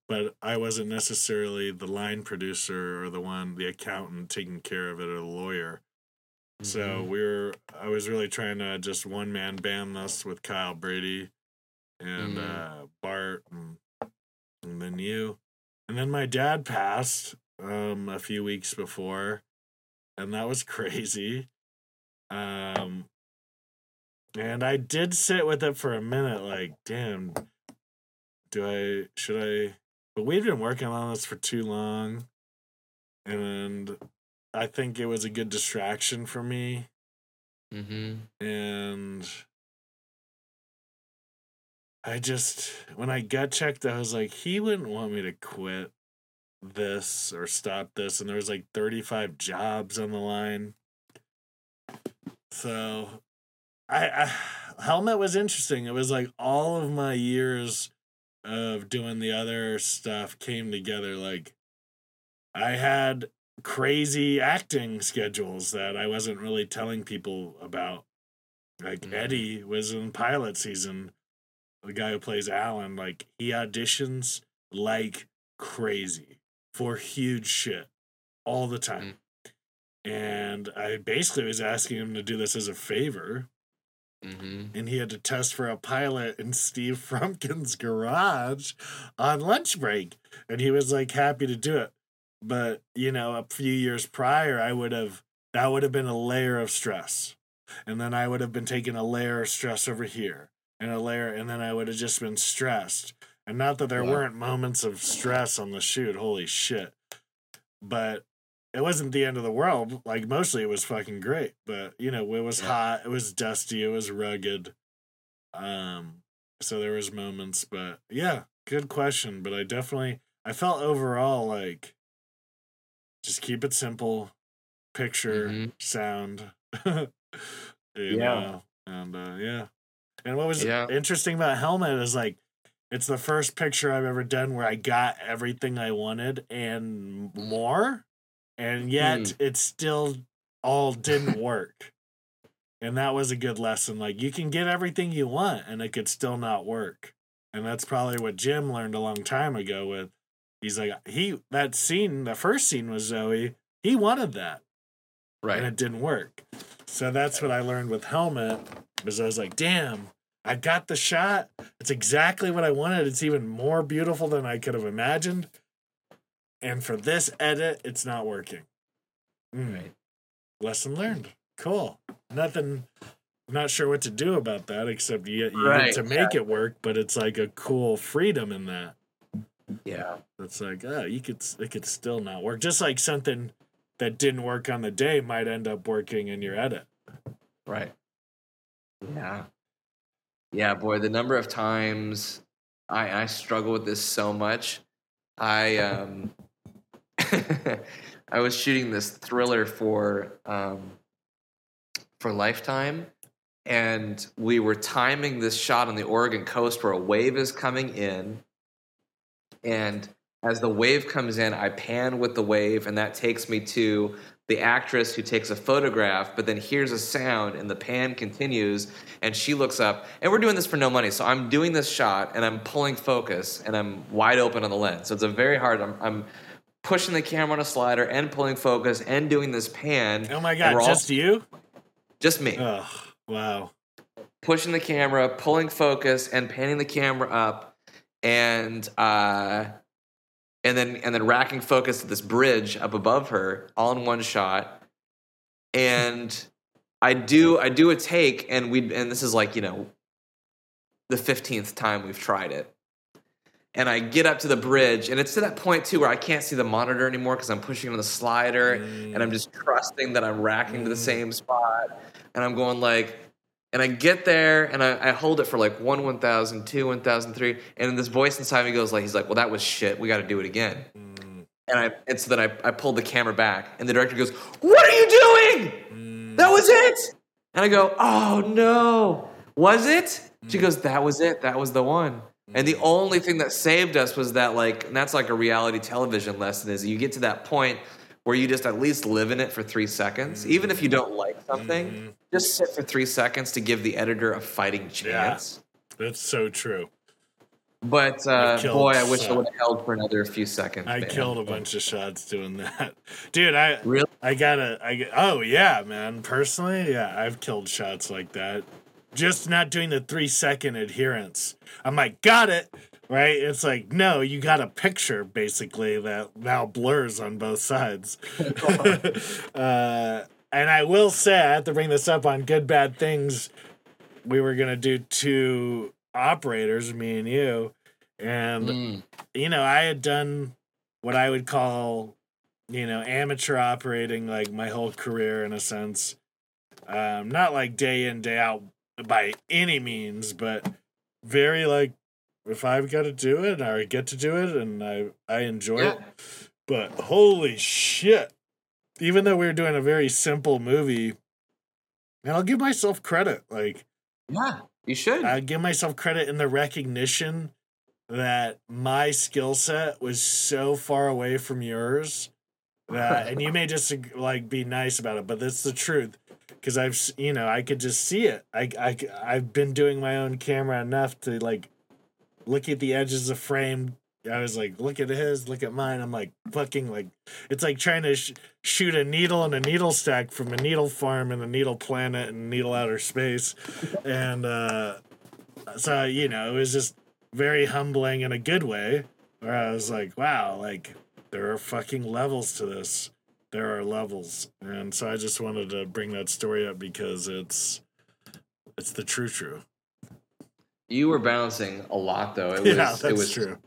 but i wasn't necessarily the line producer or the one the accountant taking care of it or the lawyer so Mhm. we were i was really trying to just one man band this with kyle brady and Mhm. uh bart and and then you and then my dad passed um a few weeks before and that was crazy um and i did sit with it for a minute like damn do i should i but we've been working on this for too long and i think it was a good distraction for me Mhm. and I just when I gut checked, I was like, he wouldn't want me to quit this or stop this, and there was like 35 jobs on the line. So I, I helmet was interesting. It was like all of my years of doing the other stuff came together. Like I had crazy acting schedules that I wasn't really telling people about. Like Mhm. Eddie was in pilot season. The guy who plays Alan, like he auditions like crazy for huge shit all the time. And I basically was asking him to do this as a favor. Mhm. And he had to test for a pilot in Steve Frumpkin's garage on lunch break. And he was like happy to do it. But, you know, a few years prior, I would have, that would have been a layer of stress. And then I would have been taking a layer of stress over here and a layer, and then I would have just been stressed. And not that there weren't moments of stress on the shoot, holy shit. But it wasn't the end of the world. Like mostly it was fucking great. But you know, it was Yeah. hot, it was dusty, it was rugged. Um so there was moments, but yeah, good question. But I definitely I felt overall like just keep it simple, picture, Mhm. sound. Yeah. know, and uh yeah. And what was Yeah. interesting about Helmet is like it's the first picture I've ever done where I got everything I wanted and more, and yet Hmm. it still all didn't work. And that was a good lesson. Like you can get everything you want and it could still not work. And that's probably what Jim learned a long time ago with he's like he that scene, the first scene was Zoe, he wanted that right? and it didn't work. So that's what I learned with Helmet was I was like, damn, I got the shot. It's exactly what I wanted. It's even more beautiful than I could have imagined. And for this edit, it's not working. Mm, Right. Lesson learned. Cool. Nothing. I'm not sure what to do about that except you, you Right, get to make it work, but it's like a cool freedom in that. Yeah. It's like, oh, you could it could still not work. Just like something that didn't work on the day might end up working in your edit. Right. Yeah. Yeah, boy, the number of times I I struggle with this so much. I um I was shooting this thriller for um for Lifetime and we were timing this shot on the Oregon coast where a wave is coming in and as the wave comes in, I pan with the wave, and that takes me to the actress who takes a photograph, but then hears a sound, and the pan continues, and she looks up, and we're doing this for no money. So I'm doing this shot, and I'm pulling focus, and I'm wide open on the lens. So it's a very hard. I'm, I'm pushing the camera on a slider and pulling focus and doing this pan. Oh my god, we're all- just you? just me Oh, wow. pushing the camera, pulling focus, and panning the camera up, and uh, and then and then racking focus to this bridge up above her, all in one shot. And I do I do a take, and we and this is like you know the fifteenth time we've tried it, and I get up to the bridge, and it's to that point too where I can't see the monitor anymore because I'm pushing on the slider, and I'm just trusting that I'm racking to the Mm. same spot, and I'm going like. And I get there and I, I hold it for like one, 1,000, two, 1,003. And this voice inside me goes like, he's like, well, that was shit. We got to do it again. Mm, And I, and so then I, I pulled the camera back and the director goes, what are you doing? mm. That was it. And I go, oh no, was it? She goes, that was it. That was the one. And the only thing that saved us was that, like, and that's like a reality television lesson is you get to that point where you just at least live in it for three seconds. Even if you don't like something, Mhm. just sit for three seconds to give the editor a fighting Yeah. chance. That's so true. But uh, killed boy, I wish I would have held for another few seconds. I man. killed a bunch of shots doing that, dude. I Really? I gotta. I oh yeah, man. Personally, yeah, I've killed shots like that. Just not doing the three second adherence. I'm like, got it. Right? It's like, no, you got a picture basically that now blurs on both sides. uh, and I will say, I have to bring this up on good bad things. We were gonna do two operators, me and you, and Mm. you know, I had done what I would call, you know, amateur operating like my whole career in a sense. Um, not like day in, day out by any means, but very like if I've got to do it I get to do it and I, I enjoy Yeah. it. But holy shit. Even though we were doing a very simple movie, and I'll give myself credit. Like Yeah, you should. I give myself credit in the recognition that my skill set was so far away from yours that, and you may just like be nice about it, but that's the truth. Because I've, you know, I could just see it. I, I, I've been doing my own camera enough to like look at the edges of frame. I was like, look at his, look at mine. I'm like, fucking like, it's like trying to sh- shoot a needle in a needle stack from a needle farm in a needle planet and needle outer space. and uh, so, you know, it was just very humbling in a good way where I was like, wow, like there are fucking levels to this. There are levels. And so I just wanted to bring that story up because it's, it's the true true. You were balancing a lot though. It was yeah, that's it was true.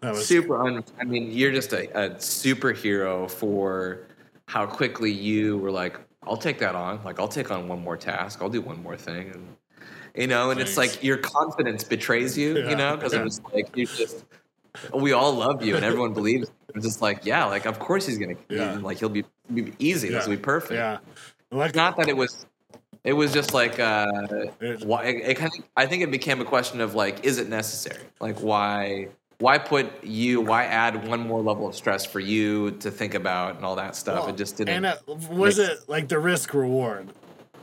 That was super un- I mean, you're just a, a superhero for how quickly you were like, I'll take that on. Like I'll take on one more task. I'll do one more thing and you know, and it's like your confidence betrays you, Yeah, you know, because yeah. it was like you just we all love you and everyone believes. It's just like, yeah, like of course he's gonna Yeah. like he'll be, be easy. This will be perfect. Yeah. Like, Not that it was it was just like uh why it, it kind of i think it became a question of like is it necessary like why why put you why add one more level of stress for you to think about and all that stuff well, it just didn't And uh, was make it like the risk reward?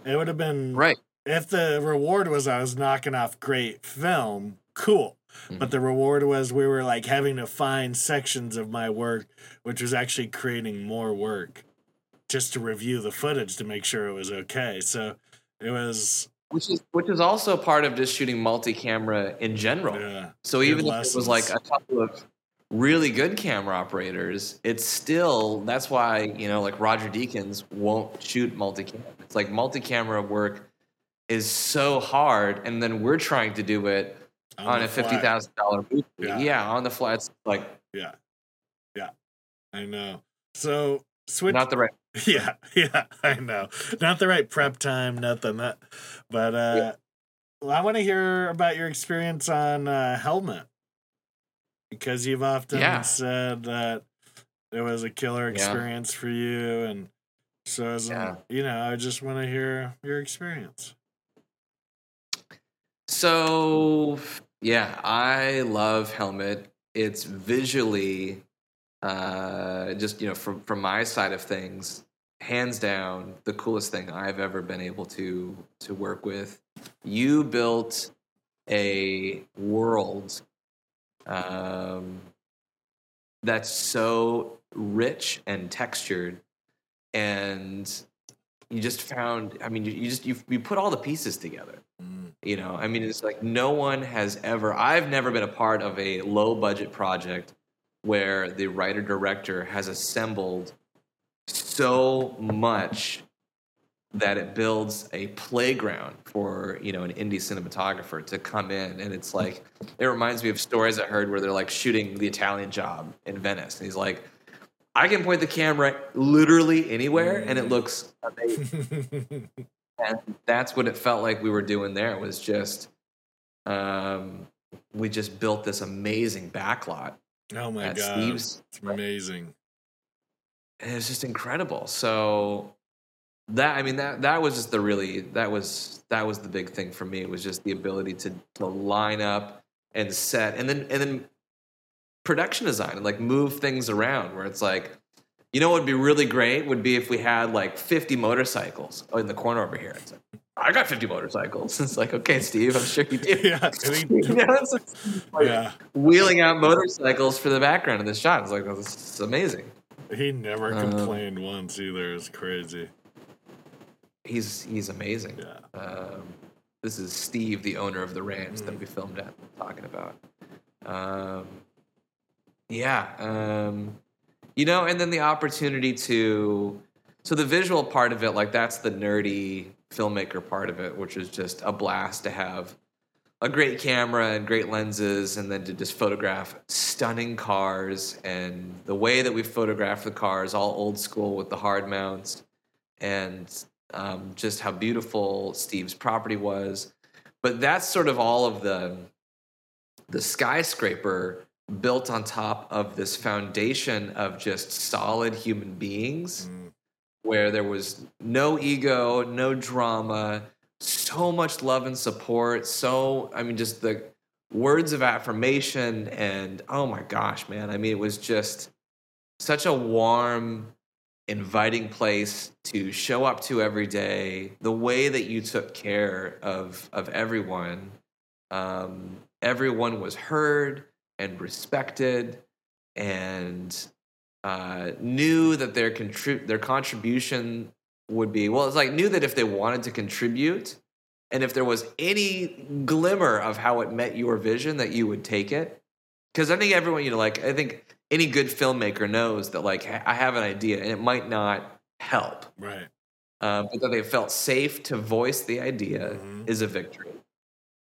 It would have been right if the reward was I was knocking off great film, cool. Mm-hmm. But the reward was we were like having to find sections of my work, which was actually creating more work just to review the footage to make sure it was okay. So it was, which is which is also part of just shooting multi-camera in general yeah. so even if it was like a couple of really good camera operators it's still that's why you know like roger deakins won't shoot multi-camera it's like multi-camera work is so hard and then we're trying to do it on, the a fifty thousand dollar movie. Yeah. Yeah. on the fly. It's like Yeah. Yeah. I know. So switch. not the right. Yeah, yeah, I know. Not the right prep time, nothing. That, but uh, well, I want to hear about your experience on uh, Helmet because you've often Yeah. said that it was a killer Yeah. experience for you, and so as Yeah. you know, I just want to hear your experience. So yeah, I love Helmet. It's visually, uh, just you know, from from my side of things, hands down the coolest thing I've ever been able to to work with. You built a world um, that's so rich and textured, and you just found. I mean, you, you just you you put all the pieces together. You know, I mean, it's like no one has ever, I've never been a part of a low budget project where the writer director has assembled so much that it builds a playground for you know an indie cinematographer to come in. And it's like it reminds me of stories i heard where they're like shooting the italian job in venice. And he's like i can point the camera literally anywhere and it looks amazing and that's what it felt like we were doing there was just um we just built this amazing backlot oh my god, steve's it's amazing. and it's just incredible. So that I mean that that was just the really that was that was the big thing for me. It was just the ability to to line up and set and then and then production design and like move things around where it's like you know what would be really great would be if we had like 50 motorcycles in the corner over here. It's like, I got 50 motorcycles. It's like, okay, Steve, I'm sure you do. Yeah, You know, like yeah. wheeling out motorcycles for the background of this shot. It's like, oh, this is amazing. He never Um, complained once either. It's crazy. He's he's amazing. Yeah. Um, this is Steve, the owner of the ranch that Mm. we filmed at, talking about. Um, yeah, um, you know, and then the opportunity to, so the visual part of it, like that's the nerdy filmmaker part of it, which is just a blast to have a great camera and great lenses, and then to just photograph stunning cars and the way that we photograph the cars, all old school with the hard mounts, and um, just how beautiful Steve's property was. But that's sort of all of the the skyscraper built on top of this foundation of just solid human beings Mm. where there was no ego, no drama, so much love and support. So, I mean, just the words of affirmation. And oh my gosh, man. I mean, it was just such a warm, inviting place to show up to every day. The way that you took care of, of everyone, um, everyone was heard and respected and uh, knew that their contrib- their contribution would be well. It's like knew that if they wanted to contribute, and if there was any glimmer of how it met your vision, that you would take it. Because I think everyone, you know, like I think any good filmmaker knows that like I have an idea and it might not help, Right. um, but that they felt safe to voice the idea Mhm. is a victory.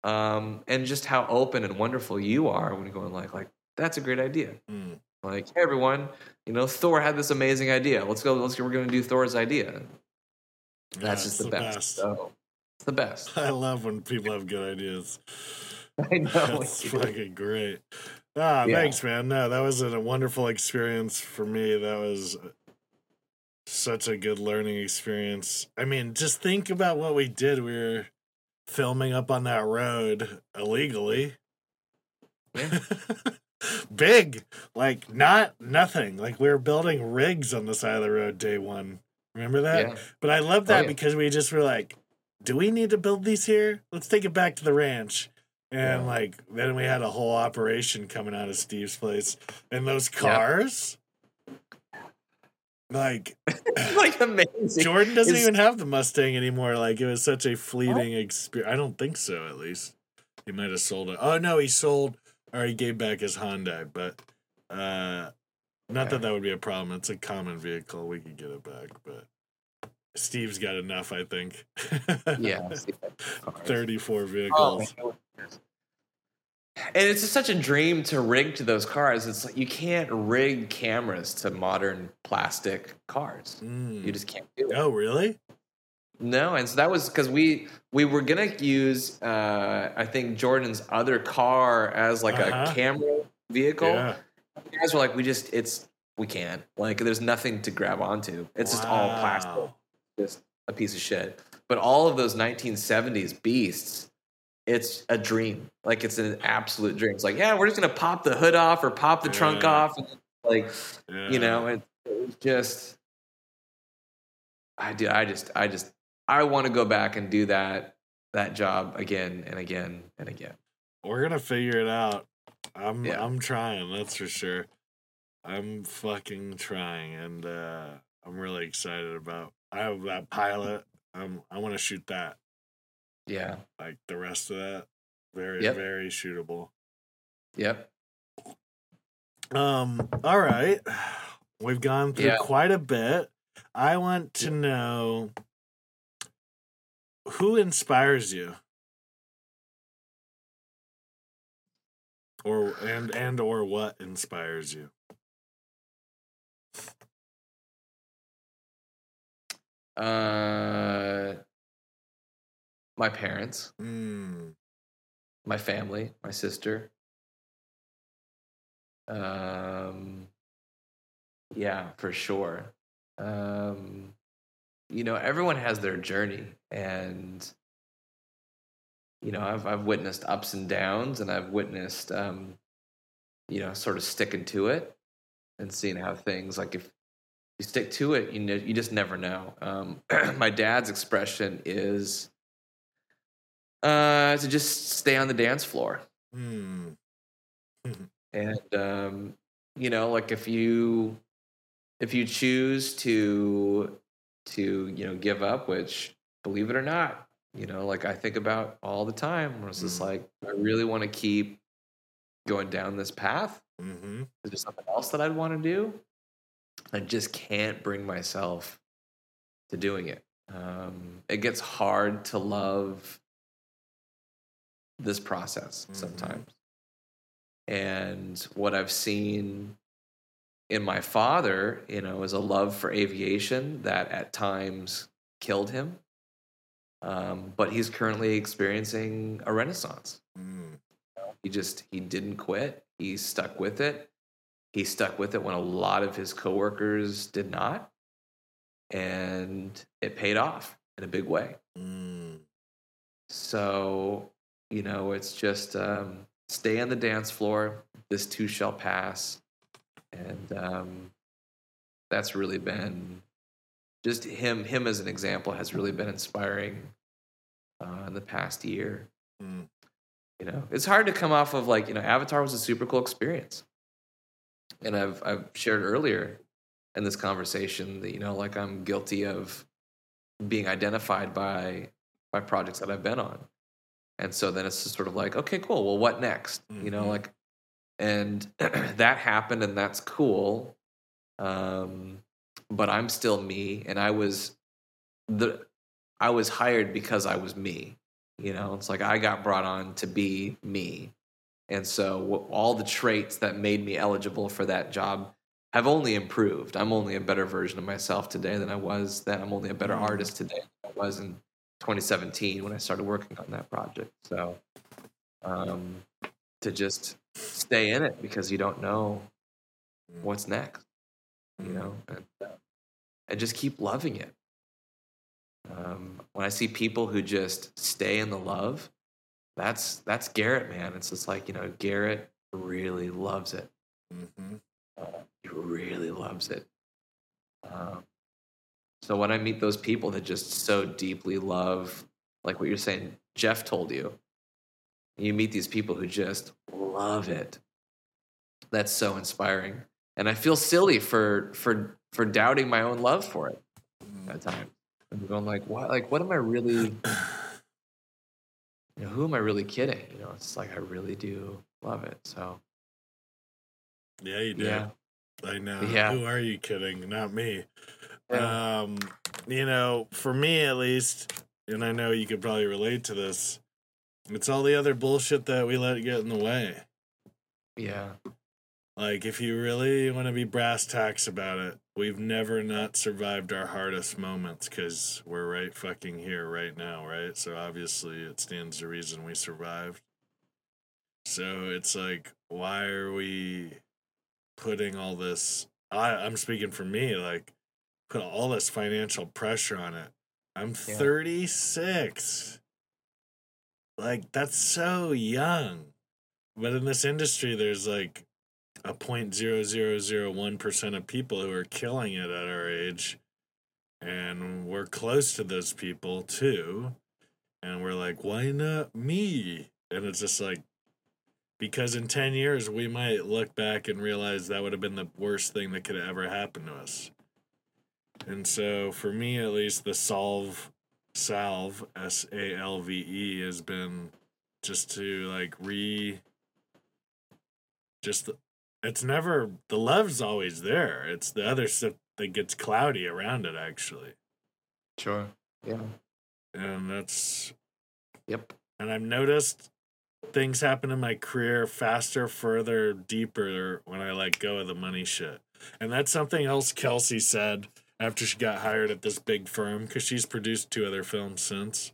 Um, and just how open and wonderful you are when you're going like like that's a great idea. Mm. Like, hey everyone, you know, Thor had this amazing idea. Let's go. Let's go. We're going to do Thor's idea. Yeah, That's just the, best. So, it's the best. I love when people have good ideas. I know. That's fucking great. Ah, Yeah. thanks, man. No, that was a wonderful experience for me. That was such a good learning experience. I mean, just think about what we did. We were filming up on that road illegally. Yeah. Big, like not nothing. Like we were building rigs on the side of the road day one. Remember that? yeah. But I love Oh, that yeah. because we just were like, do we need to build these here? Let's take it back to the ranch. And Yeah. like then we had a whole operation coming out of Steve's place. And those cars, like like amazing. Jordan doesn't Is- even have the Mustang anymore. Like it was such a fleeting experience. I don't think so, at least. He might have sold it. Oh no, he sold or he gave back his Hyundai, but uh not Okay. that that would be a problem. It's a common vehicle. We could get it back, but Steve's got enough, I think. Yeah. 34 Oh, vehicles. And it's just such a dream to rig to those cars. It's like you can't rig cameras to modern plastic cars. Mm. You just can't do it. Oh, really? No, and so that was because we we were gonna use uh, I think Jordan's other car as like Uh-huh. a camera vehicle. Yeah. You guys were like, we just it's we can't like there's nothing to grab onto. It's just all plastic, just a piece of shit. But all of those 1970s beasts, it's a dream. Like it's an absolute dream. It's like yeah, we're just gonna pop the hood off or pop the trunk off, and, like Yeah. you know it, it was just i do i just i just i want to go back and do that that job again and again and again We're gonna figure it out. I'm Yeah. I'm trying, that's for sure. I'm fucking trying and uh I'm really excited about I have that pilot. Um I wanna shoot that. Yeah Like the rest of that. Very, Yep. very shootable. yep Um, all right. We've gone through Yeah. quite a bit. I want to know who inspires you? Or and and or what inspires you? Uh, my parents, Mm. my family, my sister. Um, yeah, for sure. Um, you know, everyone has their journey, and you know, I've I've witnessed ups and downs, and I've witnessed, um, you know, sort of sticking to it and seeing how things like if you stick to it, you know, you just never know. Um, my dad's expression is uh, to just stay on the dance floor, Mm. and um, you know, like if you if you choose to to you know give up, which believe it or not, you know, like I think about all the time, where it's just Mhm. like I really want to keep going down this path. Mm-hmm. Is there something else that I'd want to do? I just can't bring myself to doing it. Um, it gets hard to love this process Mhm. sometimes. And what I've seen in my father, you know, is a love for aviation that at times killed him. Um, but he's currently experiencing a renaissance Mm. he just he didn't quit he stuck with it he stuck with it when a lot of his coworkers did not and it paid off in a big way Mm. so you know it's just um, stay on the dance floor this too shall pass. And um, that's really been just him him as an example has really been inspiring uh, in the past year. Mm. you know it's hard to come off of like you know avatar was a super cool experience. And i've i've shared earlier in this conversation that you know like i'm guilty of being identified by by projects that i've been on and so then it's just sort of like okay cool well what next you know Mhm. like and that happened and that's cool um but i'm still me and i was the i was hired because i was me you know it's like i got brought on to be me and so all the traits that made me eligible for that job have only improved i'm only a better version of myself today than i was then i'm only a better Mm. artist today than i was in 2017 when i started working on that project. So um, to just stay in it because you don't know what's next you know and, uh, and just keep loving it. Um, when i see people who just stay in the love that's that's garrett man. It's just like you know garrett really loves it. Mm-hmm. he really loves it. Um, so when i meet those people that just so deeply love like what you're saying jeff told you you meet these people who just love it that's so inspiring and i feel silly for for for doubting my own love for it mm-hmm. at times and going like what like what am i really you know who am i really kidding you know it's like i really do love it so Yeah, you do. yeah I know. Yeah. Who are you kidding? Not me. Um, you know, for me at least, and I know you could probably relate to this. It's all the other bullshit that we let get in the way. yeah Like, if you really want to be brass tacks about it, we've never not survived our hardest moments because we're right fucking here right now, right? So obviously, it stands to reason we survived. So it's like, why are we putting all this? I, I'm speaking for me, like, put all this financial pressure on it. I'm Yeah. 36. Like, that's so young. But in this industry, there's like a point zero zero zero one percent of people who are killing it at our age, and we're close to those people too. And we're like, why not me? And it's just like, because in ten years we might look back and realize that would have been the worst thing that could have ever happened to us. And so, for me at least, the solve, salve, S A L V E, has been just to like re just it's never the love's always there it's the other stuff that gets cloudy around it actually sure yeah and that's Yep. and I've noticed things happen in my career faster, further, deeper when I let go of the money shit. And that's something else Kelsey said after she got hired at this big firm because she's produced two other films since.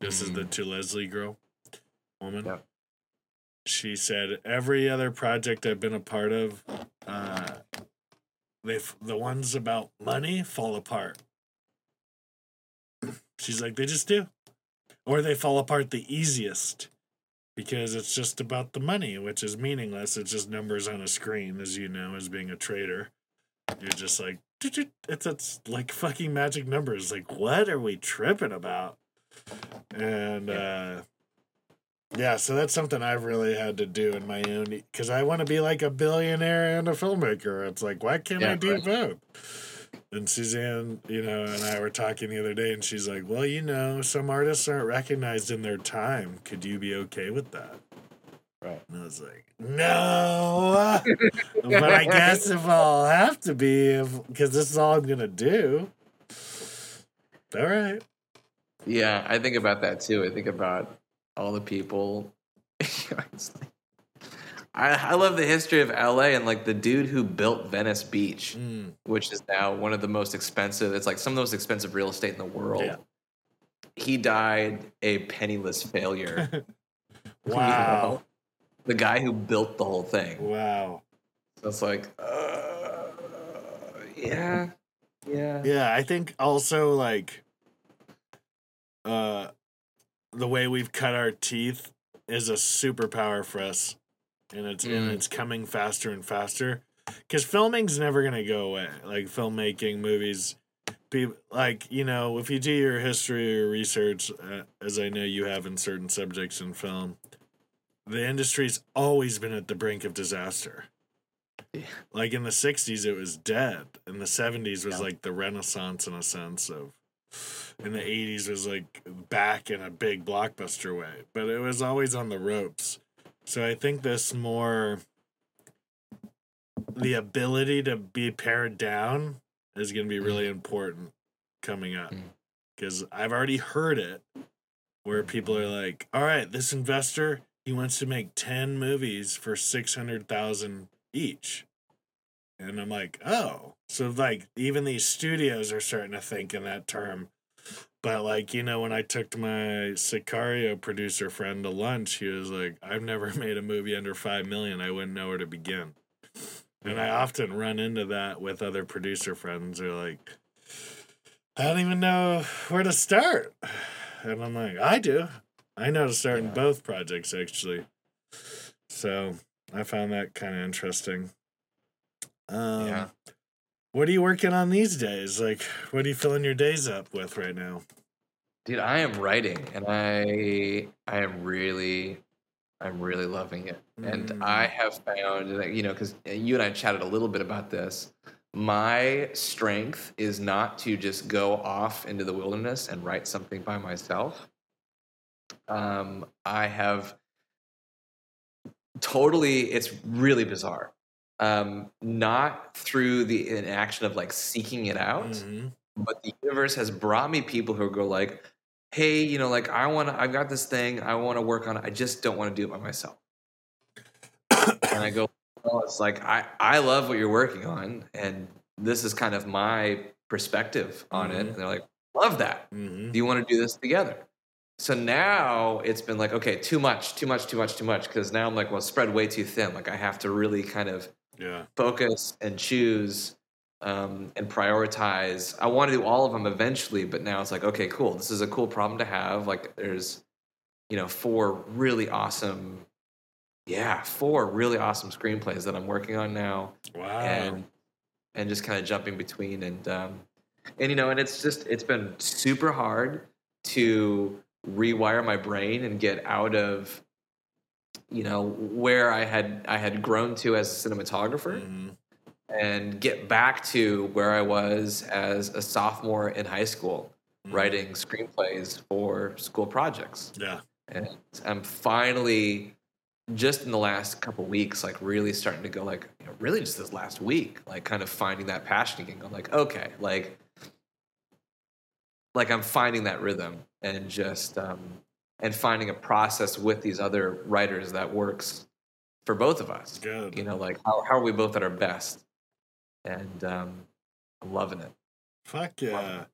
This is the to Leslie girl, woman. She said every other project I've been a part of, uh, they the ones about money fall apart. She's like they just do, or they fall apart the easiest because it's just about the money, which is meaningless. It's just numbers on a screen, as you know, as being a trader. You're just like, it's, it's like fucking magic numbers. Like, what are we tripping about? And, uh, yeah, so that's something I've really had to do in my own because I want to be like a billionaire and a filmmaker. It's like, why can't Yeah, I do right. both? And Suzanne, you know, and I were talking the other day, and she's like, "Well, you know, some artists aren't recognized in their time. Could you be okay with that?" Right. And I was like, "No," but I guess if I'll have to be, because this is all I'm gonna do. All right. Yeah, I think about that too. I think about all the people. I, I love the history of LA and like the dude who built Venice Beach, Mm, which is now one of the most expensive. It's like some of the most expensive real estate in the world. Yeah. He died a penniless failure. you know? The guy who built the whole thing. Wow. So it's like, uh, yeah, yeah, Yeah, I think also like uh the way we've cut our teeth is a superpower for us. And it's and Mm. it's coming faster and faster. Cause filming's never gonna go away. Like filmmaking, movies, people like you know, if you do your history or research, uh, as I know you have in certain subjects in film, the industry's always been at the brink of disaster. Yeah. Like in the '60s, it was dead. In the '70s, was Yeah. like the renaissance in a sense of. In the '80s, was like back in a big blockbuster way, but it was always on the ropes. So I think this more the ability to be pared down is going to be really important coming up Mm. because I've already heard it where people are like, "All right, this investor he wants to make ten movies for six hundred thousand each," and I'm like, "Oh, so like even these studios are starting to think in that term." But like you know, when I took my Sicario producer friend to lunch, he was like, "I've never made a movie under five million. I wouldn't know where to begin." And I often run into that with other producer friends who are like, I don't even know where to start. And I'm like, I do. I know to start in both projects actually. So I found that kind of interesting. Um, Yeah. What are you working on these days? Like, what are you filling your days up with right now? dude. I am writing, and I I am really I'm really loving it. And Mm. I have found that, you know, because you and I chatted a little bit about this. My strength is not to just go off into the wilderness and write something by myself. Um, I have totally, it's really bizarre. Um, not through the inaction of like seeking it out, Mhm. but the universe has brought me people who go like, "Hey, you know, like I want to, I've got this thing, I want to work on it. I just don't want to do it by myself." and I go, "Well, it's like I, I love what you're working on, and this is kind of my perspective on it." Mhm. And they're like, "Love that. Mhm. Do you want to do this together?" So now it's been like, okay, too much, too much, too much, too much. Because now I'm like, well, spread way too thin. Like I have to really kind of Yeah. focus and choose um, and prioritize. I want to do all of them eventually, but now it's like, okay, cool. This is a cool problem to have. Like, there's, you know, four really awesome, yeah, four really awesome screenplays that I'm working on now, Wow. and and just kind of jumping between and um, and you know, and it's just it's been super hard to rewire my brain and get out of you know where I had I had grown to as a cinematographer Mhm. and get back to where I was as a sophomore in high school, Mhm. writing screenplays for school projects. Yeah. And I'm finally, just in the last couple weeks, like really starting to go like, you know, really just this last week, like kind of finding that passion again. Going like, okay, like like I'm finding that rhythm and just um, and finding a process with these other writers that works for both of us. Good. You know, like how how are we both at our best? And um, I'm loving it. Fuck yeah.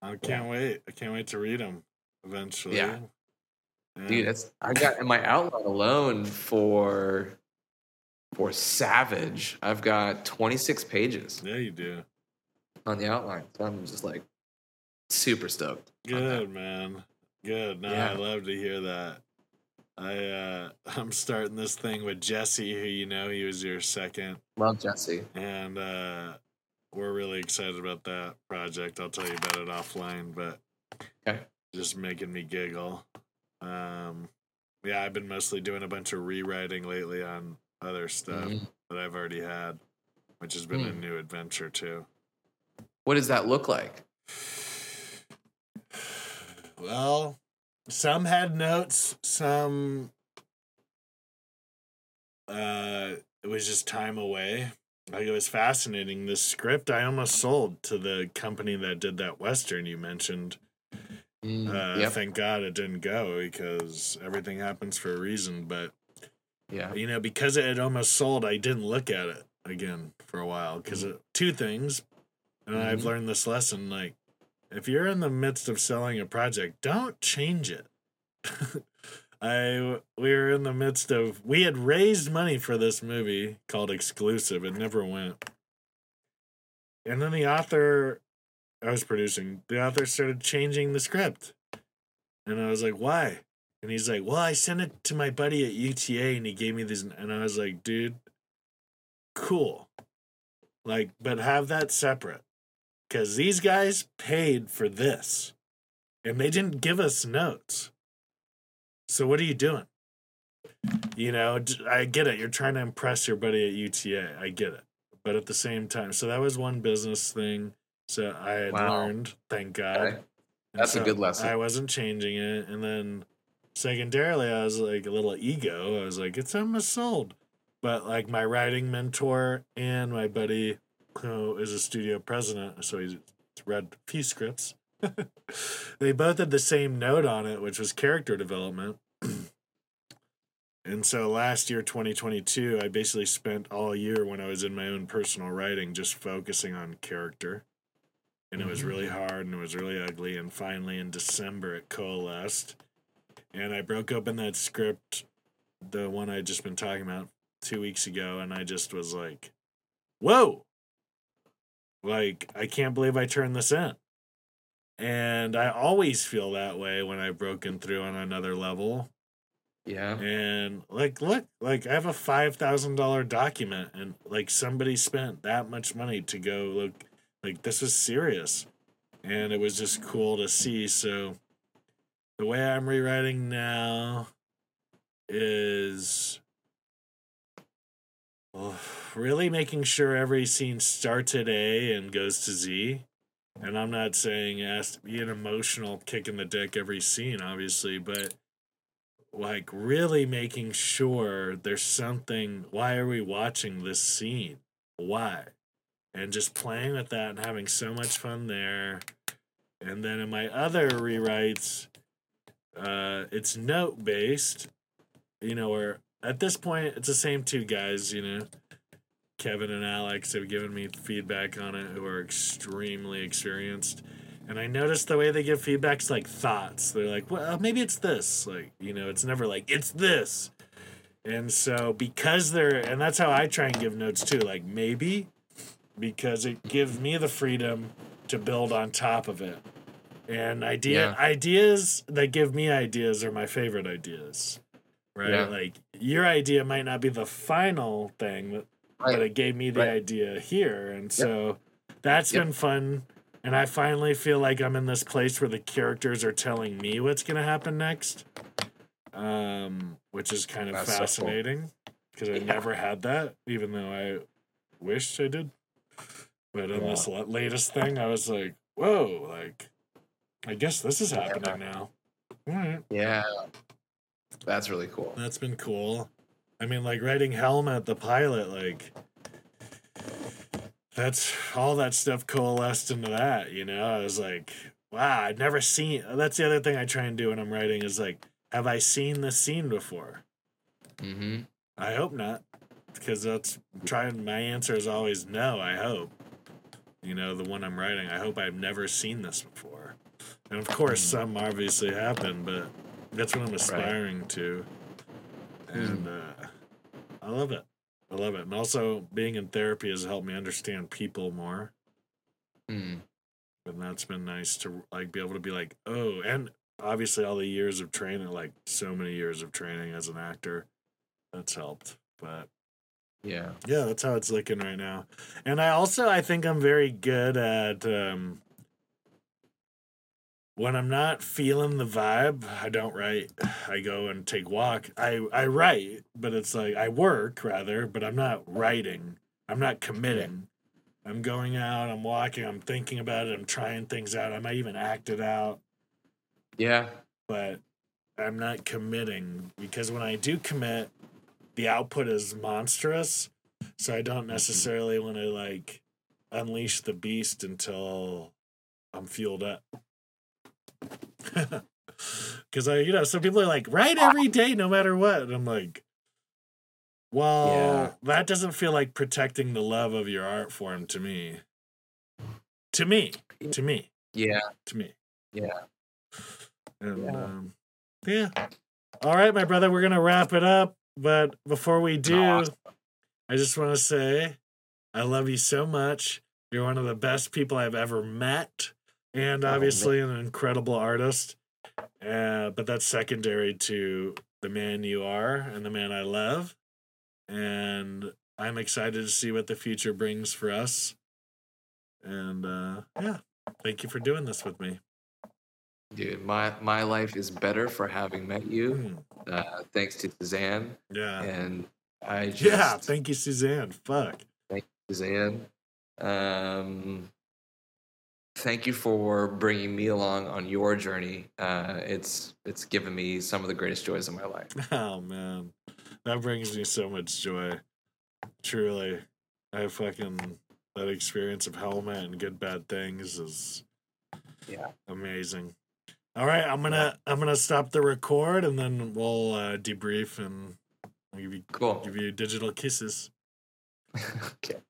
I can't wait. I can't wait to read them eventually. Yeah. Dude, it's I got in my outline alone for for Savage. I've got 26 pages Yeah, you do. on the outline. So I'm just like super stoked. Good, man. Good. No, Yeah. I love to hear that. I uh I'm starting this thing with Jesse, who you know he was your second, Love Jesse. and uh we're really excited about that project. I'll tell you about it offline, but Okay. just making me giggle. Um yeah, I've been mostly doing a bunch of rewriting lately on other stuff Mhm. that I've already had, which has been a Hmm. new adventure too. What does that look like? Well, some had notes, some uh it was just time away. Like it was fascinating. This script I almost sold to the company that did that western you mentioned. Mm, Uh yep. thank God it didn't go because everything happens for a reason, but Yeah. you know, because it had almost sold, I didn't look at it again for a while because two things, and I've Mhm. learned this lesson: like, if you're in the midst of selling a project, don't change it. I we were in the midst of we had raised money for this movie called Exclusive. It never went, and then the author I was producing, the author started changing the script, and I was like, why? And he's like, Well, I sent it to my buddy at UTA and he gave me these. And I was like, Dude, cool. Like, but have that separate. Because these guys paid for this and they didn't give us notes. So what are you doing? You know, I get it. You're trying to impress your buddy at UTA. I get it. But at the same time, so that was one business thing. So I had Wow. learned, thank God. Okay. That's a good lesson. I wasn't changing it. And then secondarily, I was like a little ego. I was like, it's almost sold. But like my writing mentor and my buddy, who is a studio president, so he's read a few scripts, they both had the same note on it, which was character development. and so last year, 2022, I basically spent all year when I was in my own personal writing just focusing on character. And it was mm-hmm. really hard and it was really ugly. And finally in december it coalesced. And i broke open that script the one i'd just been talking about two weeks ago and i just was like whoa like i can't believe i turned this in. And i always feel that way when i've broken through on another level. Yeah. and like look like i have a $5000 document and like somebody spent that much money to go look like this was serious. And it was just cool to see. So the way i'm rewriting now is really making sure every scene starts at a and goes to z. And i'm not saying it has to be an emotional kick in the dick every scene obviously but like really making sure there's something why are we watching this scene? Why? And just playing with that and having so much fun there. And then in my other rewrites uh it's note based you know where at this point it's the same two guys you know. Kevin and alex have given me feedback on it who are extremely experienced. And i noticed the way they give feedback's like thoughts. They're like well maybe it's this like you know it's never like it's this. And so because they're and that's how i try and give notes too like maybe because it gives me the freedom to build on top of it. And idea ideas that give me ideas are my favorite ideas right Yeah. like your idea might not be the final thing but Right. but it gave me the Right. idea here and so that's Yep. been fun and i finally feel like i'm in this place where the characters are telling me what's going to happen next um which is kind of That's so cool. fascinating because i Yeah. never had that even though i wished i did but in this latest thing i was like whoa like i guess this is happening now all right Yeah. That's really cool. that's been cool. I mean, like writing Helmet, the pilot, like that's all that stuff coalesced into that, you know? I was like, wow, I'd never seen. That's the other thing I try and do when I'm writing is like, have I seen this scene before? Mm-hmm. I hope not, because that's trying. My answer is always no. I hope. You know, the one I'm writing. I hope I've never seen this before, and of course, some obviously happen, but that's what I'm aspiring to, and uh, I love it. I love it, and also being in therapy has helped me understand people more. Mm. and that's been nice to like be able to be like oh and obviously all the years of training like so many years of training as an actor that's helped but Yeah. yeah that's how it's looking right now and i also i think i'm very good at um when i'm not feeling the vibe i don't write. I go and take walk. I i write but it's like i work rather but i'm not writing. I'm not committing. I'm going out i'm walking i'm thinking about it i'm trying things out. I might even act it out. Yeah. but I'm not committing because when I do commit, the output is monstrous. So I don't mm-hmm. necessarily want to like unleash the beast until I'm fueled up. Because I, you know, some people are like, write every day, no matter what. And I'm like, well, Yeah. that doesn't feel like protecting the love of your art form to me. To me, to me, Yeah. to me. Yeah. And Yeah. um, yeah. All right, my brother, we're gonna wrap it up. But before we do, Awesome. I just want to say I love you so much. You're one of the best people I've ever met, and Oh, obviously an incredible artist. Uh, but that's secondary to the man you are and the man I love. And I'm excited to see what the future brings for us. And uh, yeah, thank you for doing this with me. Dude, my my life is better for having met you. Mm, Uh, thanks to Suzanne. yeah. And I just Yeah, thank you, Suzanne. Fuck. Thank you, Suzanne. Um, thank you for bringing me along on your journey. Uh, it's it's given me some of the greatest joys of my life. Oh man, that brings me so much joy. Truly, I fucking that experience of Helmet and Good Bad Things is Yeah. amazing. All right, I'm gonna I'm gonna stop the record and then we'll uh, debrief and I'll give you Cool. give you digital kisses. okay.